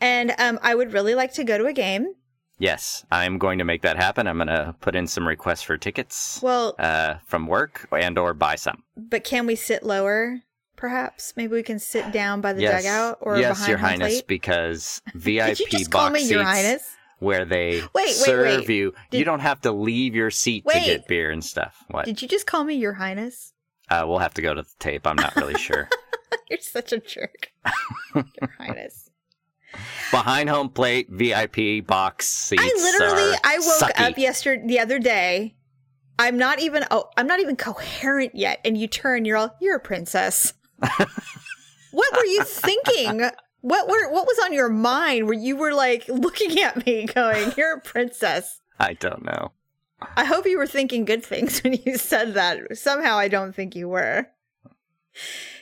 And um, I would really like to go to a game. Yes, I'm going to make that happen. I'm going to put in some requests for tickets Well, uh, from work and or buy some. but can we sit lower? Perhaps maybe we can sit down by the yes, dugout or yes, behind Your Highness, plate. because Did VIP you just box call me seats Your Highness? Where they wait, serve wait. you, Did- you don't have to leave your seat to get beer and stuff. What? Did you just call me Your Highness? Uh, we'll have to go to the tape. I'm not really sure. You're such a jerk. Your Highness. Behind home plate, VIP box seats. I literally I woke sucky. up yesterday the other day. I'm not even oh I'm not even coherent yet, and you turn, you're all you're a princess. what were you thinking? What were what was on your mind where you were like looking at me going, You're a princess? I don't know. I hope you were thinking good things when you said that. Somehow I don't think you were.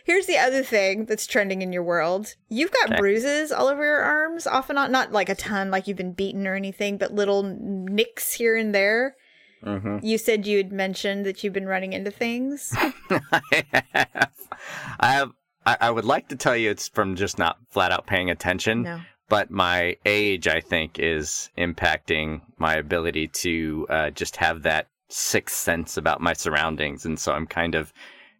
Here's the other thing that's trending in your world. You've got Okay. bruises all over your arms, off and on, not like a ton, like you've been beaten or anything, but little nicks here and there. hmm You said you had mentioned that you've been running into things. I have. I have. I, I would like to tell you it's from just not flat out paying attention. No. but my age, I think, is impacting my ability to uh, just have that sixth sense about my surroundings, and so I'm kind of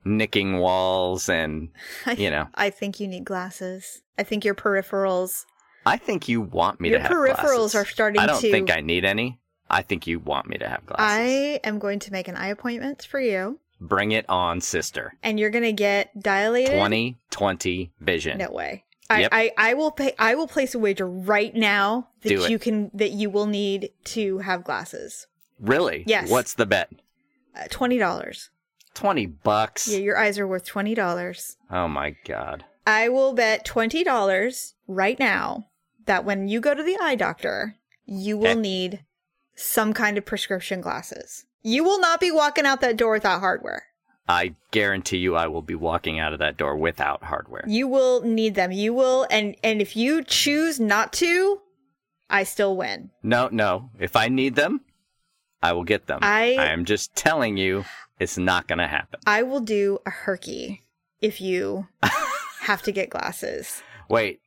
nicking walls, and you know, I think you need glasses. I think your peripherals, I think you want me your to have peripherals glasses. are starting I don't to. think I need any. I think you want me to have glasses. I am going to make an eye appointment for you, Bring it on, sister. and you're going to get dilated. 2020 vision. No way. I, Yep. I, I will pay I will place a wager right now that you can that you will need to have glasses. Really? Yes. What's the bet? Uh, Twenty dollars. 20 bucks. Yeah, your eyes are worth twenty dollars. Oh my god. I will bet twenty dollars right now that when you go to the eye doctor, you will Okay. need some kind of prescription glasses. You will not be walking out that door without hardware. I guarantee you I will be walking out of that door without hardware. You will need them. You will and and if you choose not to, I still win. No, no. If I need them, I will get them. I- I am just telling you it's not going to happen. I will do a herky if you have to get glasses. Wait.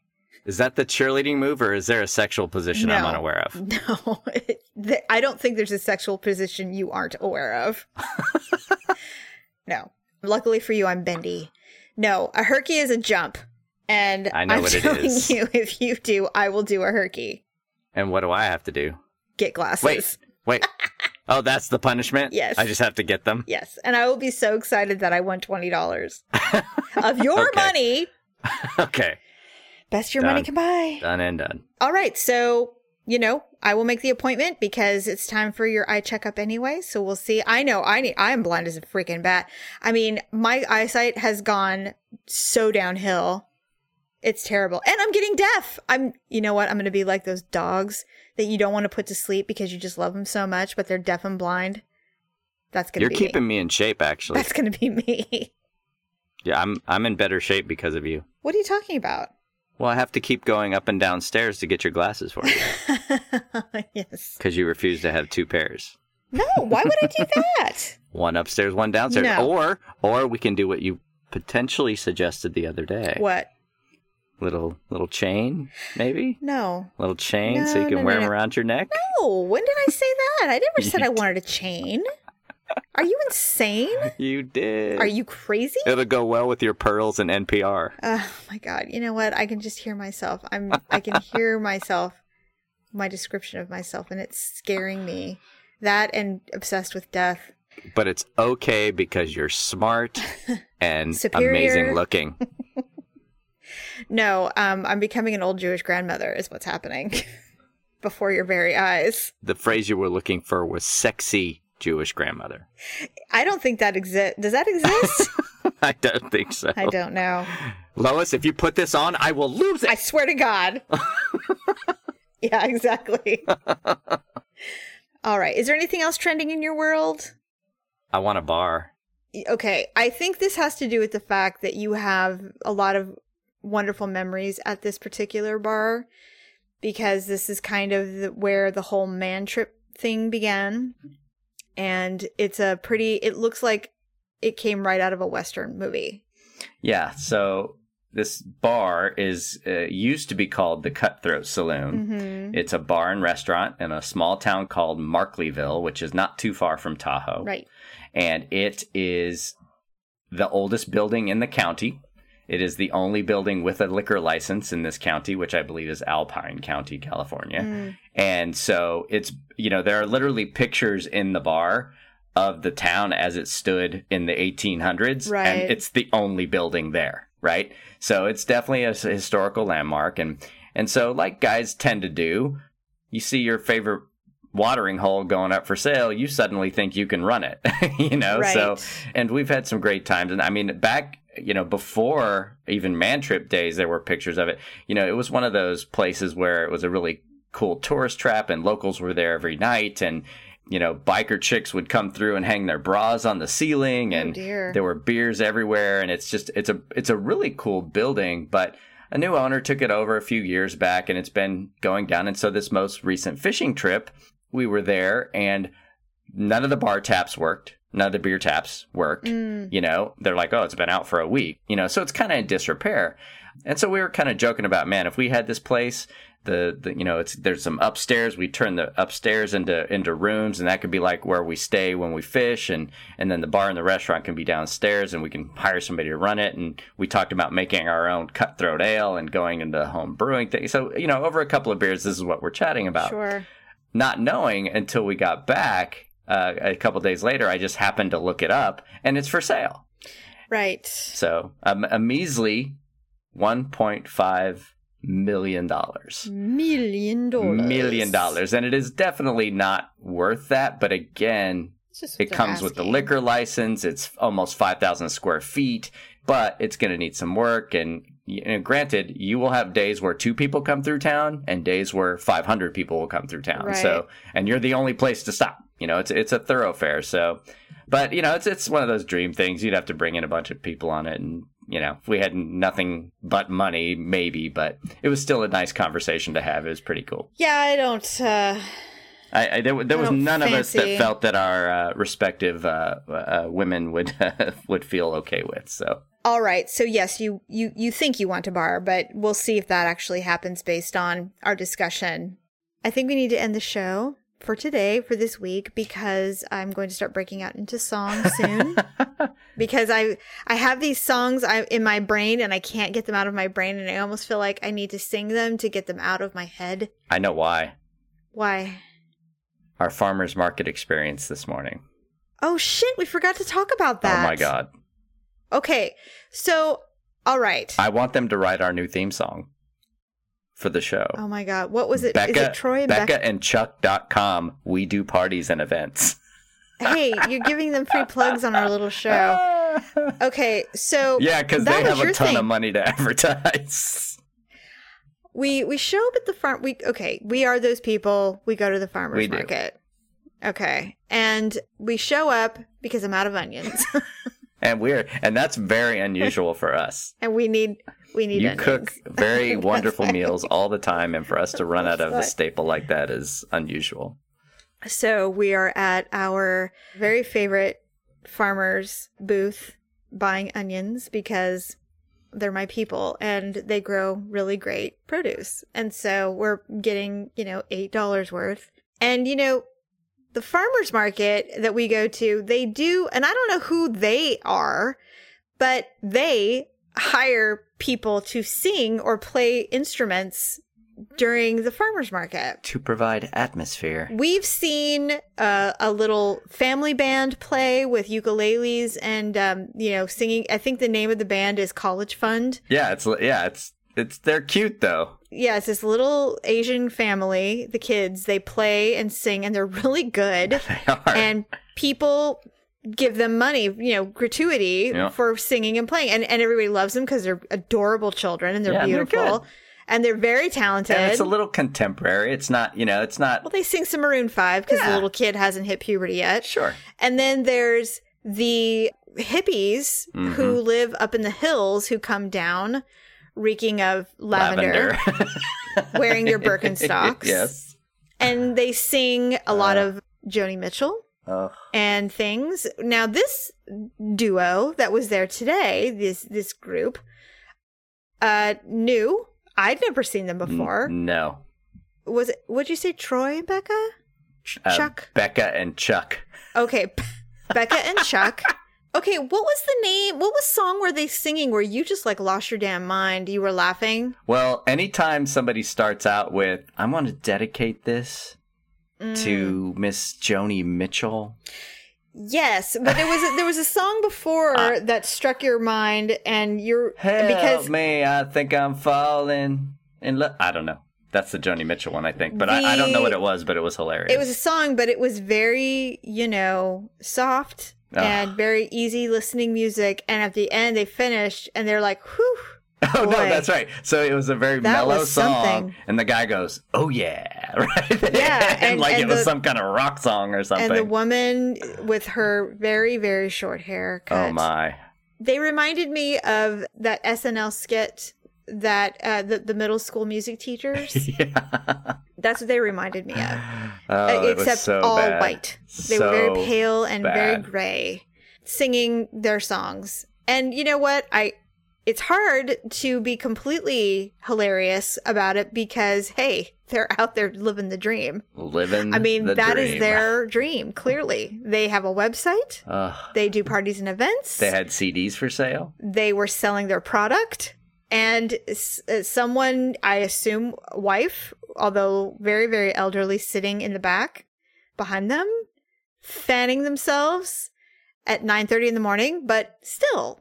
Is that the cheerleading move or is there a sexual position I'm unaware of? No, I don't think there's a sexual position you aren't aware of. no. Luckily for you, I'm bendy. No, a herky is a jump. And I know am what it telling is. you, if you do, I will do a herky. And what do I have to do? Get glasses. Wait. Wait. Oh, that's the punishment? Yes. I just have to get them? Yes, and I will be so excited that I won twenty dollars of your Okay. money. okay. Best your money can buy. Done and done. All right, so you know I will make the appointment because it's time for your eye checkup anyway. So we'll see. I know I need. I am blind as a freaking bat. I mean, my eyesight has gone so downhill. It's terrible, and I'm getting deaf. I'm. You know what? I'm going to be like those dogs that you don't want to put to sleep because you just love them so much, but they're deaf and blind. That's going to be You're be keeping me. me in shape actually. That's going to be me. Yeah, I'm I'm in better shape because of you. what are you talking about? Well, I have to keep going up and down stairs to get your glasses for you yes. because you refuse to have two pairs. No, why would I do that? One upstairs, one downstairs. No. Or or we can do what you potentially suggested the other day. what? Little little chain, maybe? No. Little chain so you can no, wear no, them no. around your neck? No, when did I say that? I never said I wanted a chain. Are you insane? You did. Are you crazy? It'll go well with your pearls and NPR. Oh my god. You know what? I can just hear myself. I'm I can hear myself my description of myself and it's scaring me. That and obsessed with death. But it's okay because you're smart and amazing looking. No, um I'm becoming an old Jewish grandmother is what's happening before your very eyes. The phrase you were looking for was sexy Jewish grandmother. I don't think that exists. Does that exist? I don't think so. I don't know. Lois, if you put this on, I will lose it. I swear to God. yeah, exactly. All right. Is there anything else trending in your world? I want a bar. Okay. I think this has to do with the fact that you have a lot of wonderful memories at this particular bar because this is kind of the, where the whole man trip thing began. And it's a pretty, it looks like it came right out of a Western movie. Yeah, so this bar is uh, used to be called the Cutthroat Saloon. hmm It's a bar and restaurant in a small town called Markleeville, which is not too far from Tahoe. Right. And it is the oldest building in the county. It is the only building with a liquor license in this county, which I believe is Alpine County, California. Mm. And so it's, you know, there are literally pictures in the bar of the town as it stood in the 1800s. Right. And it's the only building there, right? So it's definitely a historical landmark. And, and so, like guys tend to do, you see your favorite watering hole going up for sale, you suddenly think you can run it, you know? So, and we've had some great times. And I mean, back, you know, before even man trip days, there were pictures of it. You know, it was one of those places where it was a really cool tourist trap and locals were there every night. And, you know, biker chicks would come through and hang their bras on the ceiling Oh, and dear. there were beers everywhere. And it's just, it's a, it's a really cool building, but a new owner took it over a few years back and it's been going down. And so this most recent fishing trip, we were there and none of the bar taps worked. None of the beer taps worked. Mm. You know, they're like, oh, it's been out for a week. You know, so it's kind of in disrepair. And so we were kind of joking about, man, if we had this place, the, the you know, it's there's some upstairs. We turn the upstairs into into rooms, and that could be like where we stay when we fish, and and then the bar and the restaurant can be downstairs, and we can hire somebody to run it. And we talked about making our own cutthroat ale and going into home brewing thing. So you know, over a couple of beers, this is what we're chatting about Sure. not knowing until we got back uh, a couple days later. I just happened to look it up, and it's for sale. Right. So um, a measly 1.5 million dollars. Million dollars. Million dollars. And it is definitely not worth that. But again, it comes with the liquor license. It's almost 5,000 square feet, but it's going to need some work. And, know, granted, you will have days where two people come through town and days where 500 people will come through town. Right. So, and you're the only place to stop. You know, it's, it's a thoroughfare. So, but, you know, it's, it's one of those dream things. You'd have to bring in a bunch of people on it. And, you know, if we had nothing but money, maybe, but it was still a nice conversation to have. It was pretty cool. Yeah, I don't. uh I, I there, there I was none of us that felt that our uh, respective uh, uh, women would would feel okay with. So All right. So yes, you you you think you want to bar, but we'll see if that actually happens based on our discussion. I think we need to end the show for today for this week because I'm going to start breaking out into songs soon. because I I have these songs I, in my brain and I can't get them out of my brain and I almost feel like I need to sing them to get them out of my head. I know why Why? our farmers market experience this morning. Oh shit, we forgot to talk about that. Oh my god! Okay. So, all right. I want them to write our new theme song for the show. oh my god. What was it? Is Becca, it Troy and Becca Becca? and Chuck.com. We do parties and events. hey, you're giving them free plugs on our little show. Okay, so yeah, because they have a ton thing. of money to advertise. we we show up at the farm. We okay, we are those people. We go to the farmers We do. market. Okay, and we show up because I'm out of onions, And we're and that's very unusual for us. and we need we need You onions. cook very wonderful meals all the time, and for us to run out of a staple like that is unusual. So we are at our very favorite farmer's booth buying onions because they're my people and they grow really great produce. And so we're getting, you know, $8 worth. And, you know, the farmer's market that we go to, they do, and I don't know who they are, but they hire people to sing or play instruments during the farmer's market. To provide atmosphere. We've seen uh, a little family band play with ukuleles and um, you know singing. I think the name of the band is College Fund. Yeah, it's yeah, it's it's they're cute though. Yeah, it's this little Asian family. The kids they play and sing, and they're really good. They are. and people give them money, you know, gratuity Yeah. for singing and playing, and and everybody loves them because they're adorable children and they're Yeah, and they're beautiful and they're very talented. And it's a little contemporary. It's not, you know, it's not well, they sing some Maroon Five because the little kid hasn't hit puberty yet. sure. And then there's the hippies Mm-hmm. who live up in the hills who come down reeking of lavender, wearing their Birkenstocks. yes. And they sing a lot Uh. of Joni Mitchell Oh, and things. Now this duo that was there today, this this group, uh new. I'd never seen them before. no. Was it would you say Troy and Becca? Ch- uh, Chuck. Becca and Chuck. Okay, Becca and Chuck. Okay, what was the name? What was song were they singing where you just like lost your damn mind? You were laughing. Well, anytime somebody starts out with, I want to dedicate this Mm. to Miss Joni Mitchell. Yes, but there was a, there was a song before Uh, that struck your mind, and you're Help because me, I think I'm falling in love. I don't know. That's the Joni Mitchell one, I think. But I, I don't know what it was, but it was hilarious. it was a song, but it was very you know soft Ugh. and very easy listening music. And at the end, they finished, and they're like, "Whew." Oh no, that's right. So it was a very That mellow song, and the guy goes, "Oh yeah," right? Yeah, and- like and it was some kind of rock song or something. And the woman with her very very short hair. Cut, oh my! They reminded me of that SNL skit that uh, the the middle school music teachers. yeah. That's what they reminded me of. Oh, Uh, it was except so all bad. white. They were very pale and very gray, singing their songs. And you know what? I it's hard to be completely hilarious about it because hey, they're out there living the dream. Living. I mean, that is dream. their dream. Clearly, they have a website. Ugh. They do parties and events. they had CDs for sale. they were selling their product and s- uh, someone i assume wife although very very elderly sitting in the back behind them fanning themselves at 9:30 in the morning but still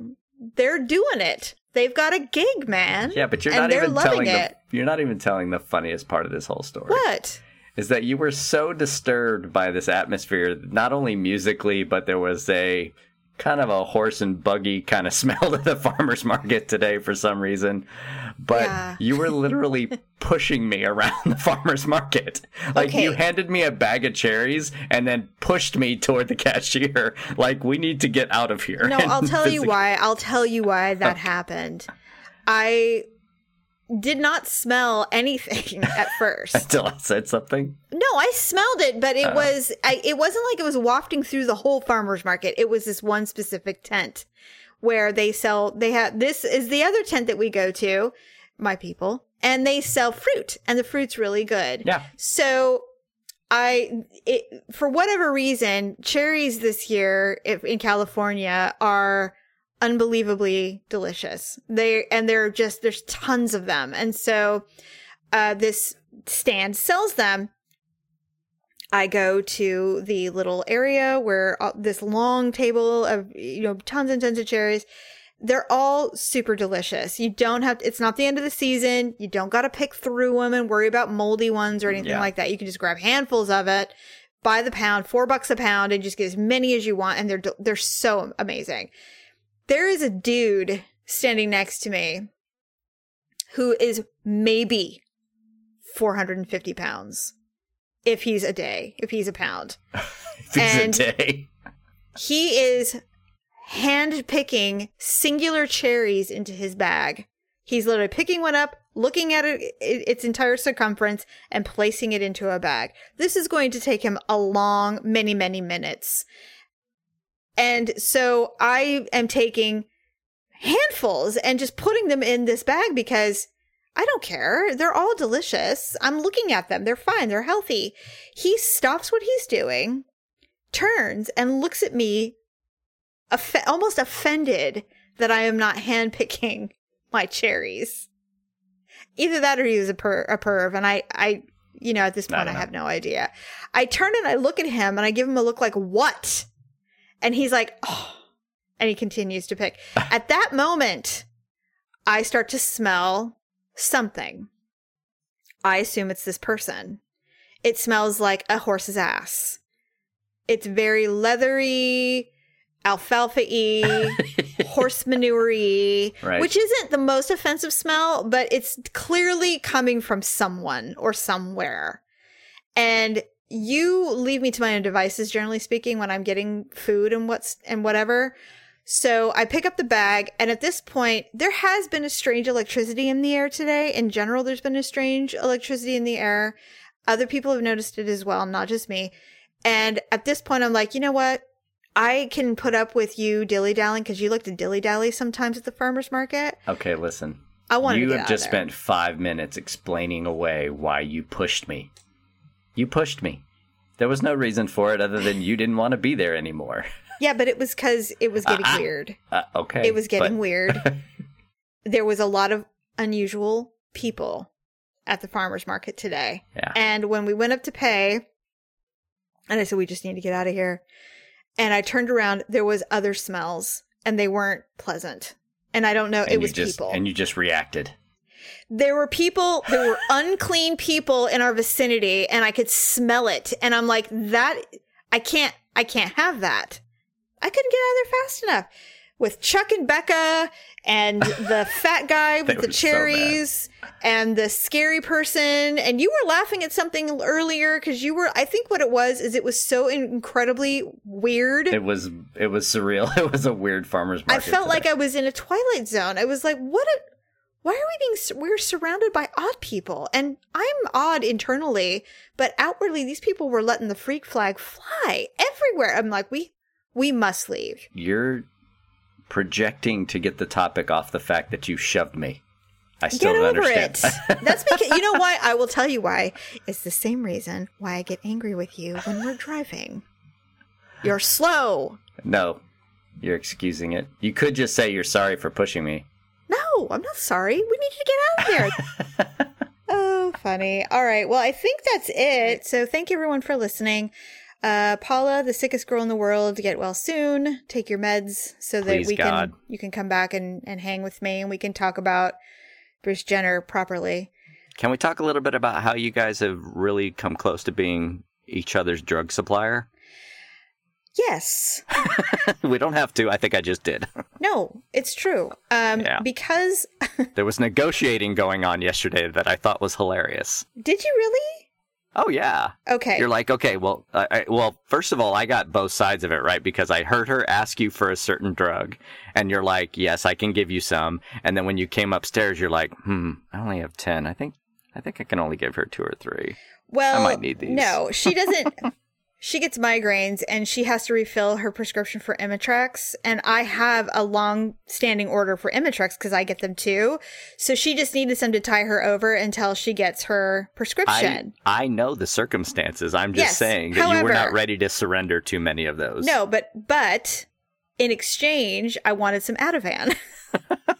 they're doing it They've got a gig, man. Yeah, but you're and not they're even telling it. the you're not even telling the funniest part of this whole story. What? Is that you were so disturbed by this atmosphere, not only musically, but there was a kind of a horse and buggy kind of smell to the farmer's market today for some reason. But Yeah. you were literally pushing me around the farmer's market. Like Okay. you handed me a bag of cherries and then pushed me toward the cashier. Like we need to get out of here. No, I'll tell you why. I'll tell you why that happened. I did not smell anything at first. Until I said something. No, I smelled it, but it oh. was I, it wasn't like it was wafting through the whole farmers market. It was this one specific tent where they sell they have this is the other tent that we go to, my people, and they sell fruit and the fruit's really good. Yeah. So I it, for whatever reason, cherries this year in California are unbelievably delicious. They and they're just there's tons of them. And so uh this stand sells them. I go to the little area where uh, this long table of you know tons and tons of cherries. They're all super delicious. You don't have it's not the end of the season. You don't got to pick through them and worry about moldy ones or anything Yeah. like that. You can just grab handfuls of it, buy the pound, 4 bucks a pound and just get as many as you want and they're they're so amazing. There is a dude standing next to me who is maybe 450 pounds if he's a day, if he's a pound. If it's And- a day. He is hand picking singular cherries into his bag. He's literally picking one up, looking at it, its entire circumference, and placing it into a bag. This is going to take him a long, many, many minutes. And so I am taking handfuls and just putting them in this bag because I don't care. They're all delicious. I'm looking at them. They're fine. They're healthy. He stops what he's doing, turns and looks at me, off- almost offended that I am not handpicking my cherries. Either that or he was a, per- a perv. And I, I, you know, at this point, I, don't have no idea. I turn and I look at him and I give him a look like, what? And he's like, oh, and he continues to pick. At that moment, I start to smell something. I assume it's this person. It smells like a horse's ass. It's very leathery, alfalfa y, horse manure y, Right. which isn't the most offensive smell, but it's clearly coming from someone or somewhere. And you leave me to my own devices, generally speaking, when I'm getting food and what's and whatever. So I pick up the bag, and at this point, there has been a strange electricity in the air today. In general, there's been a strange electricity in the air. Other people have noticed it as well, not just me. And at this point, I'm like, you know what? I can put up with you dilly dallying because you like to dilly dally sometimes at the farmer's market. Okay, listen. I want you have just spent five minutes explaining away why you pushed me. You pushed me. There was no reason for it other than you didn't want to be there anymore. Yeah, but it was because it was getting ah. weird. Uh, okay. It was getting but- weird. There was a lot of unusual people at the farmer's market today. Yeah. And when we went up to pay, and I said, we just need to get out of here. And I turned around, there was other smells and they weren't pleasant. And I don't know, and it was just, people. And you just reacted. there were people, there were unclean people in our vicinity and I could smell it. And I'm like, that, I can't, I can't have that. I couldn't get out of there fast enough. With Chuck and Becca and the fat guy with the were so cherries and the scary person. And you were laughing at something earlier because you were, I think what it was is it was so incredibly weird. It was it was surreal. It was a weird farmer's market. I felt like. I was in a twilight zone. I was like, what a why are we being we're surrounded by odd people and I'm odd internally, but outwardly these people were letting the freak flag fly everywhere. I'm like, we we must leave. You're projecting to get the topic off the fact that you shoved me. I still Get don't over understand. it. That's because you know why? I will tell you why. It's the same reason why I get angry with you when we're driving. You're slow. no, you're excusing it. You could just say you're sorry for pushing me. No, I'm not sorry. We need you to get out of there. oh, funny. All right. Well, I think that's it. So thank you everyone for listening. Uh, Paula, the sickest girl in the world, get well soon. Take your meds so that Please, we God. can you can come back and, and hang with me and we can talk about Bruce Jenner properly. Can we talk a little bit about how you guys have really come close to being each other's drug supplier? Yes. we don't have to. I think I just did. No, it's true. Um, Yeah. because there was negotiating going on yesterday that I thought was hilarious. did you really? Oh yeah. Okay. You're like, okay, well, I, I, well, first of all, I got both sides of it, right? Because I heard her ask you for a certain drug, and you're like, yes, I can give you some. And then when you came upstairs, you're like, hmm, I only have ten. I think, I think I can only give her two or three. well, I might need these. no, she doesn't. she gets migraines and she has to refill her prescription for Imitrex. And I have a long standing order for Imitrex because I get them too. So she just needed some to tie her over until she gets her prescription. I know the circumstances. I'm just Yes, saying that you were not ready to surrender too many of those. No, but but in exchange, I wanted some Ativan,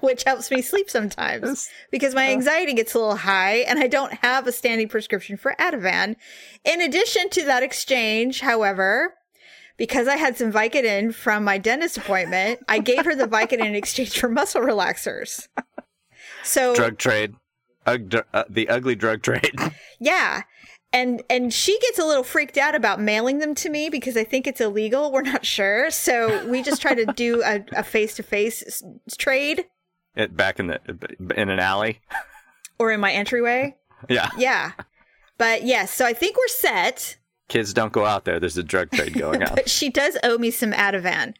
which helps me sleep sometimes because my anxiety gets a little high and I don't have a standing prescription for Ativan. In addition to that exchange, however, because I had some Vicodin from my dentist appointment, I gave her the Vicodin in exchange for muscle relaxers. So drug trade, Ug- uh, the ugly drug trade. Yeah. And and she gets a little freaked out about mailing them to me because I think it's illegal. We're not sure. So we just try to do a, a face-to-face trade it back in the in an alley. or in my entryway. Yeah, Yeah. But yes, so I think we're set. kids don't go out there. There's a drug trade going on. But she does owe me some Ativan.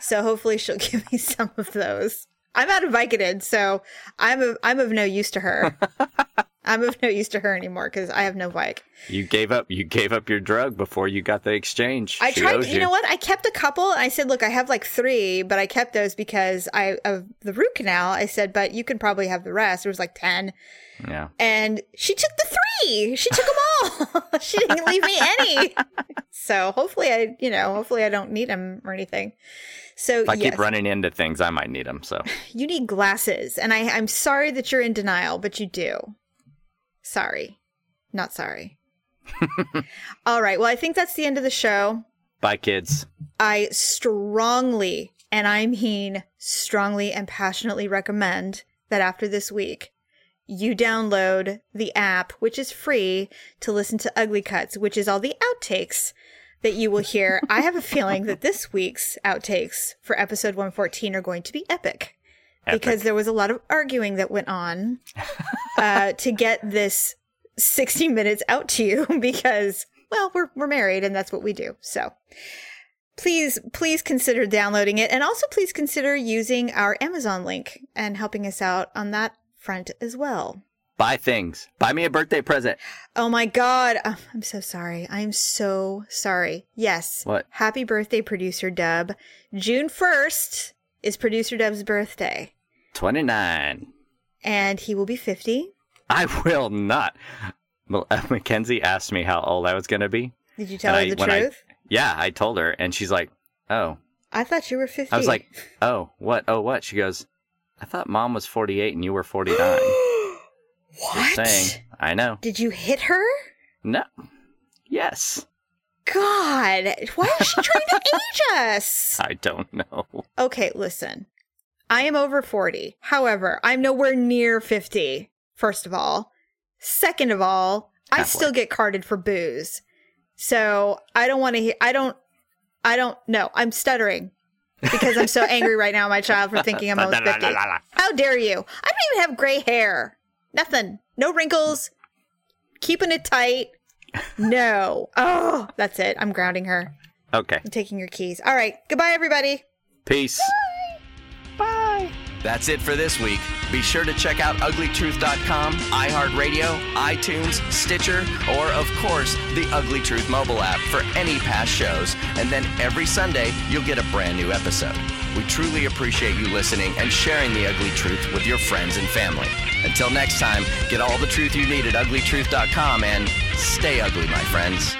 So hopefully she'll give me some of those. I'm out of Vicodin, so I'm of, I'm of no use to her. I'm of no use to her anymore because I have no Vic. You gave up. You gave up your drug before you got the exchange. I She tried. owes You know what? I kept a couple, and I said, "Look, I have like three, but I kept those because I of the root canal." I said, "But you can probably have the rest." There was like ten, Yeah. and she took the three. She took them all. she didn't leave me any. so hopefully, I you know, hopefully, I don't need them or anything. So If I yes, keep running into things, I might need them. So you need glasses, and I I'm sorry that you're in denial, but you do. Sorry, not sorry. all right. Well, I think that's the end of the show. bye, kids. I strongly, and I mean strongly and passionately recommend that after this week, you download the app, which is free to listen to Ugly Cuts, which is all the outtakes that you will hear. I have a feeling that this week's outtakes for episode 114 are going to be epic. Because there was a lot of arguing that went on uh, to get this 60 minutes out to you because, well, we're, we're married and that's what we do. So please please consider downloading it. And also please consider using our amazon link and helping us out on that front as well. Buy things. Buy me a birthday present. oh my god. Oh, i'm so sorry. I'm so sorry. Yes. What? happy birthday producer dub. June 1st is producer dub's birthday Twenty nine. and he will be 50 I will not. Mackenzie asked me how old I was going to be. did you tell her I- the when I- truth Yeah, I told her, and she's like, "Oh." I, thought you were 50 I was like, "Oh, what? Oh, what?" She goes, "I thought mom was forty eight and you were forty nine. what saying. I know. did you hit her No. Yes. god why is she trying to age us I don't know. Okay, listen. I am over 40. However, I'm nowhere near 50, first of all. Second of all, I still get carded for booze. So I don't want to hear, I don't, I don't know. I'm stuttering because I'm so angry right now, my child, for thinking I'm almost 50. How dare you? I don't even have gray hair. Nothing. No wrinkles. Keeping it tight. No. Oh, that's it. I'm grounding her. Okay. I'm taking your keys. All right. Goodbye, everybody. Peace. That's it for this week. Be sure to check out uglytruth.com, iHeartRadio, iTunes, Stitcher, or of course, the Ugly Truth mobile app for any past shows. And then every Sunday, you'll get a brand new episode. We truly appreciate you listening and sharing the ugly truth with your friends and family. Until next time, get all the truth you need at uglytruth.com and stay ugly, my friends.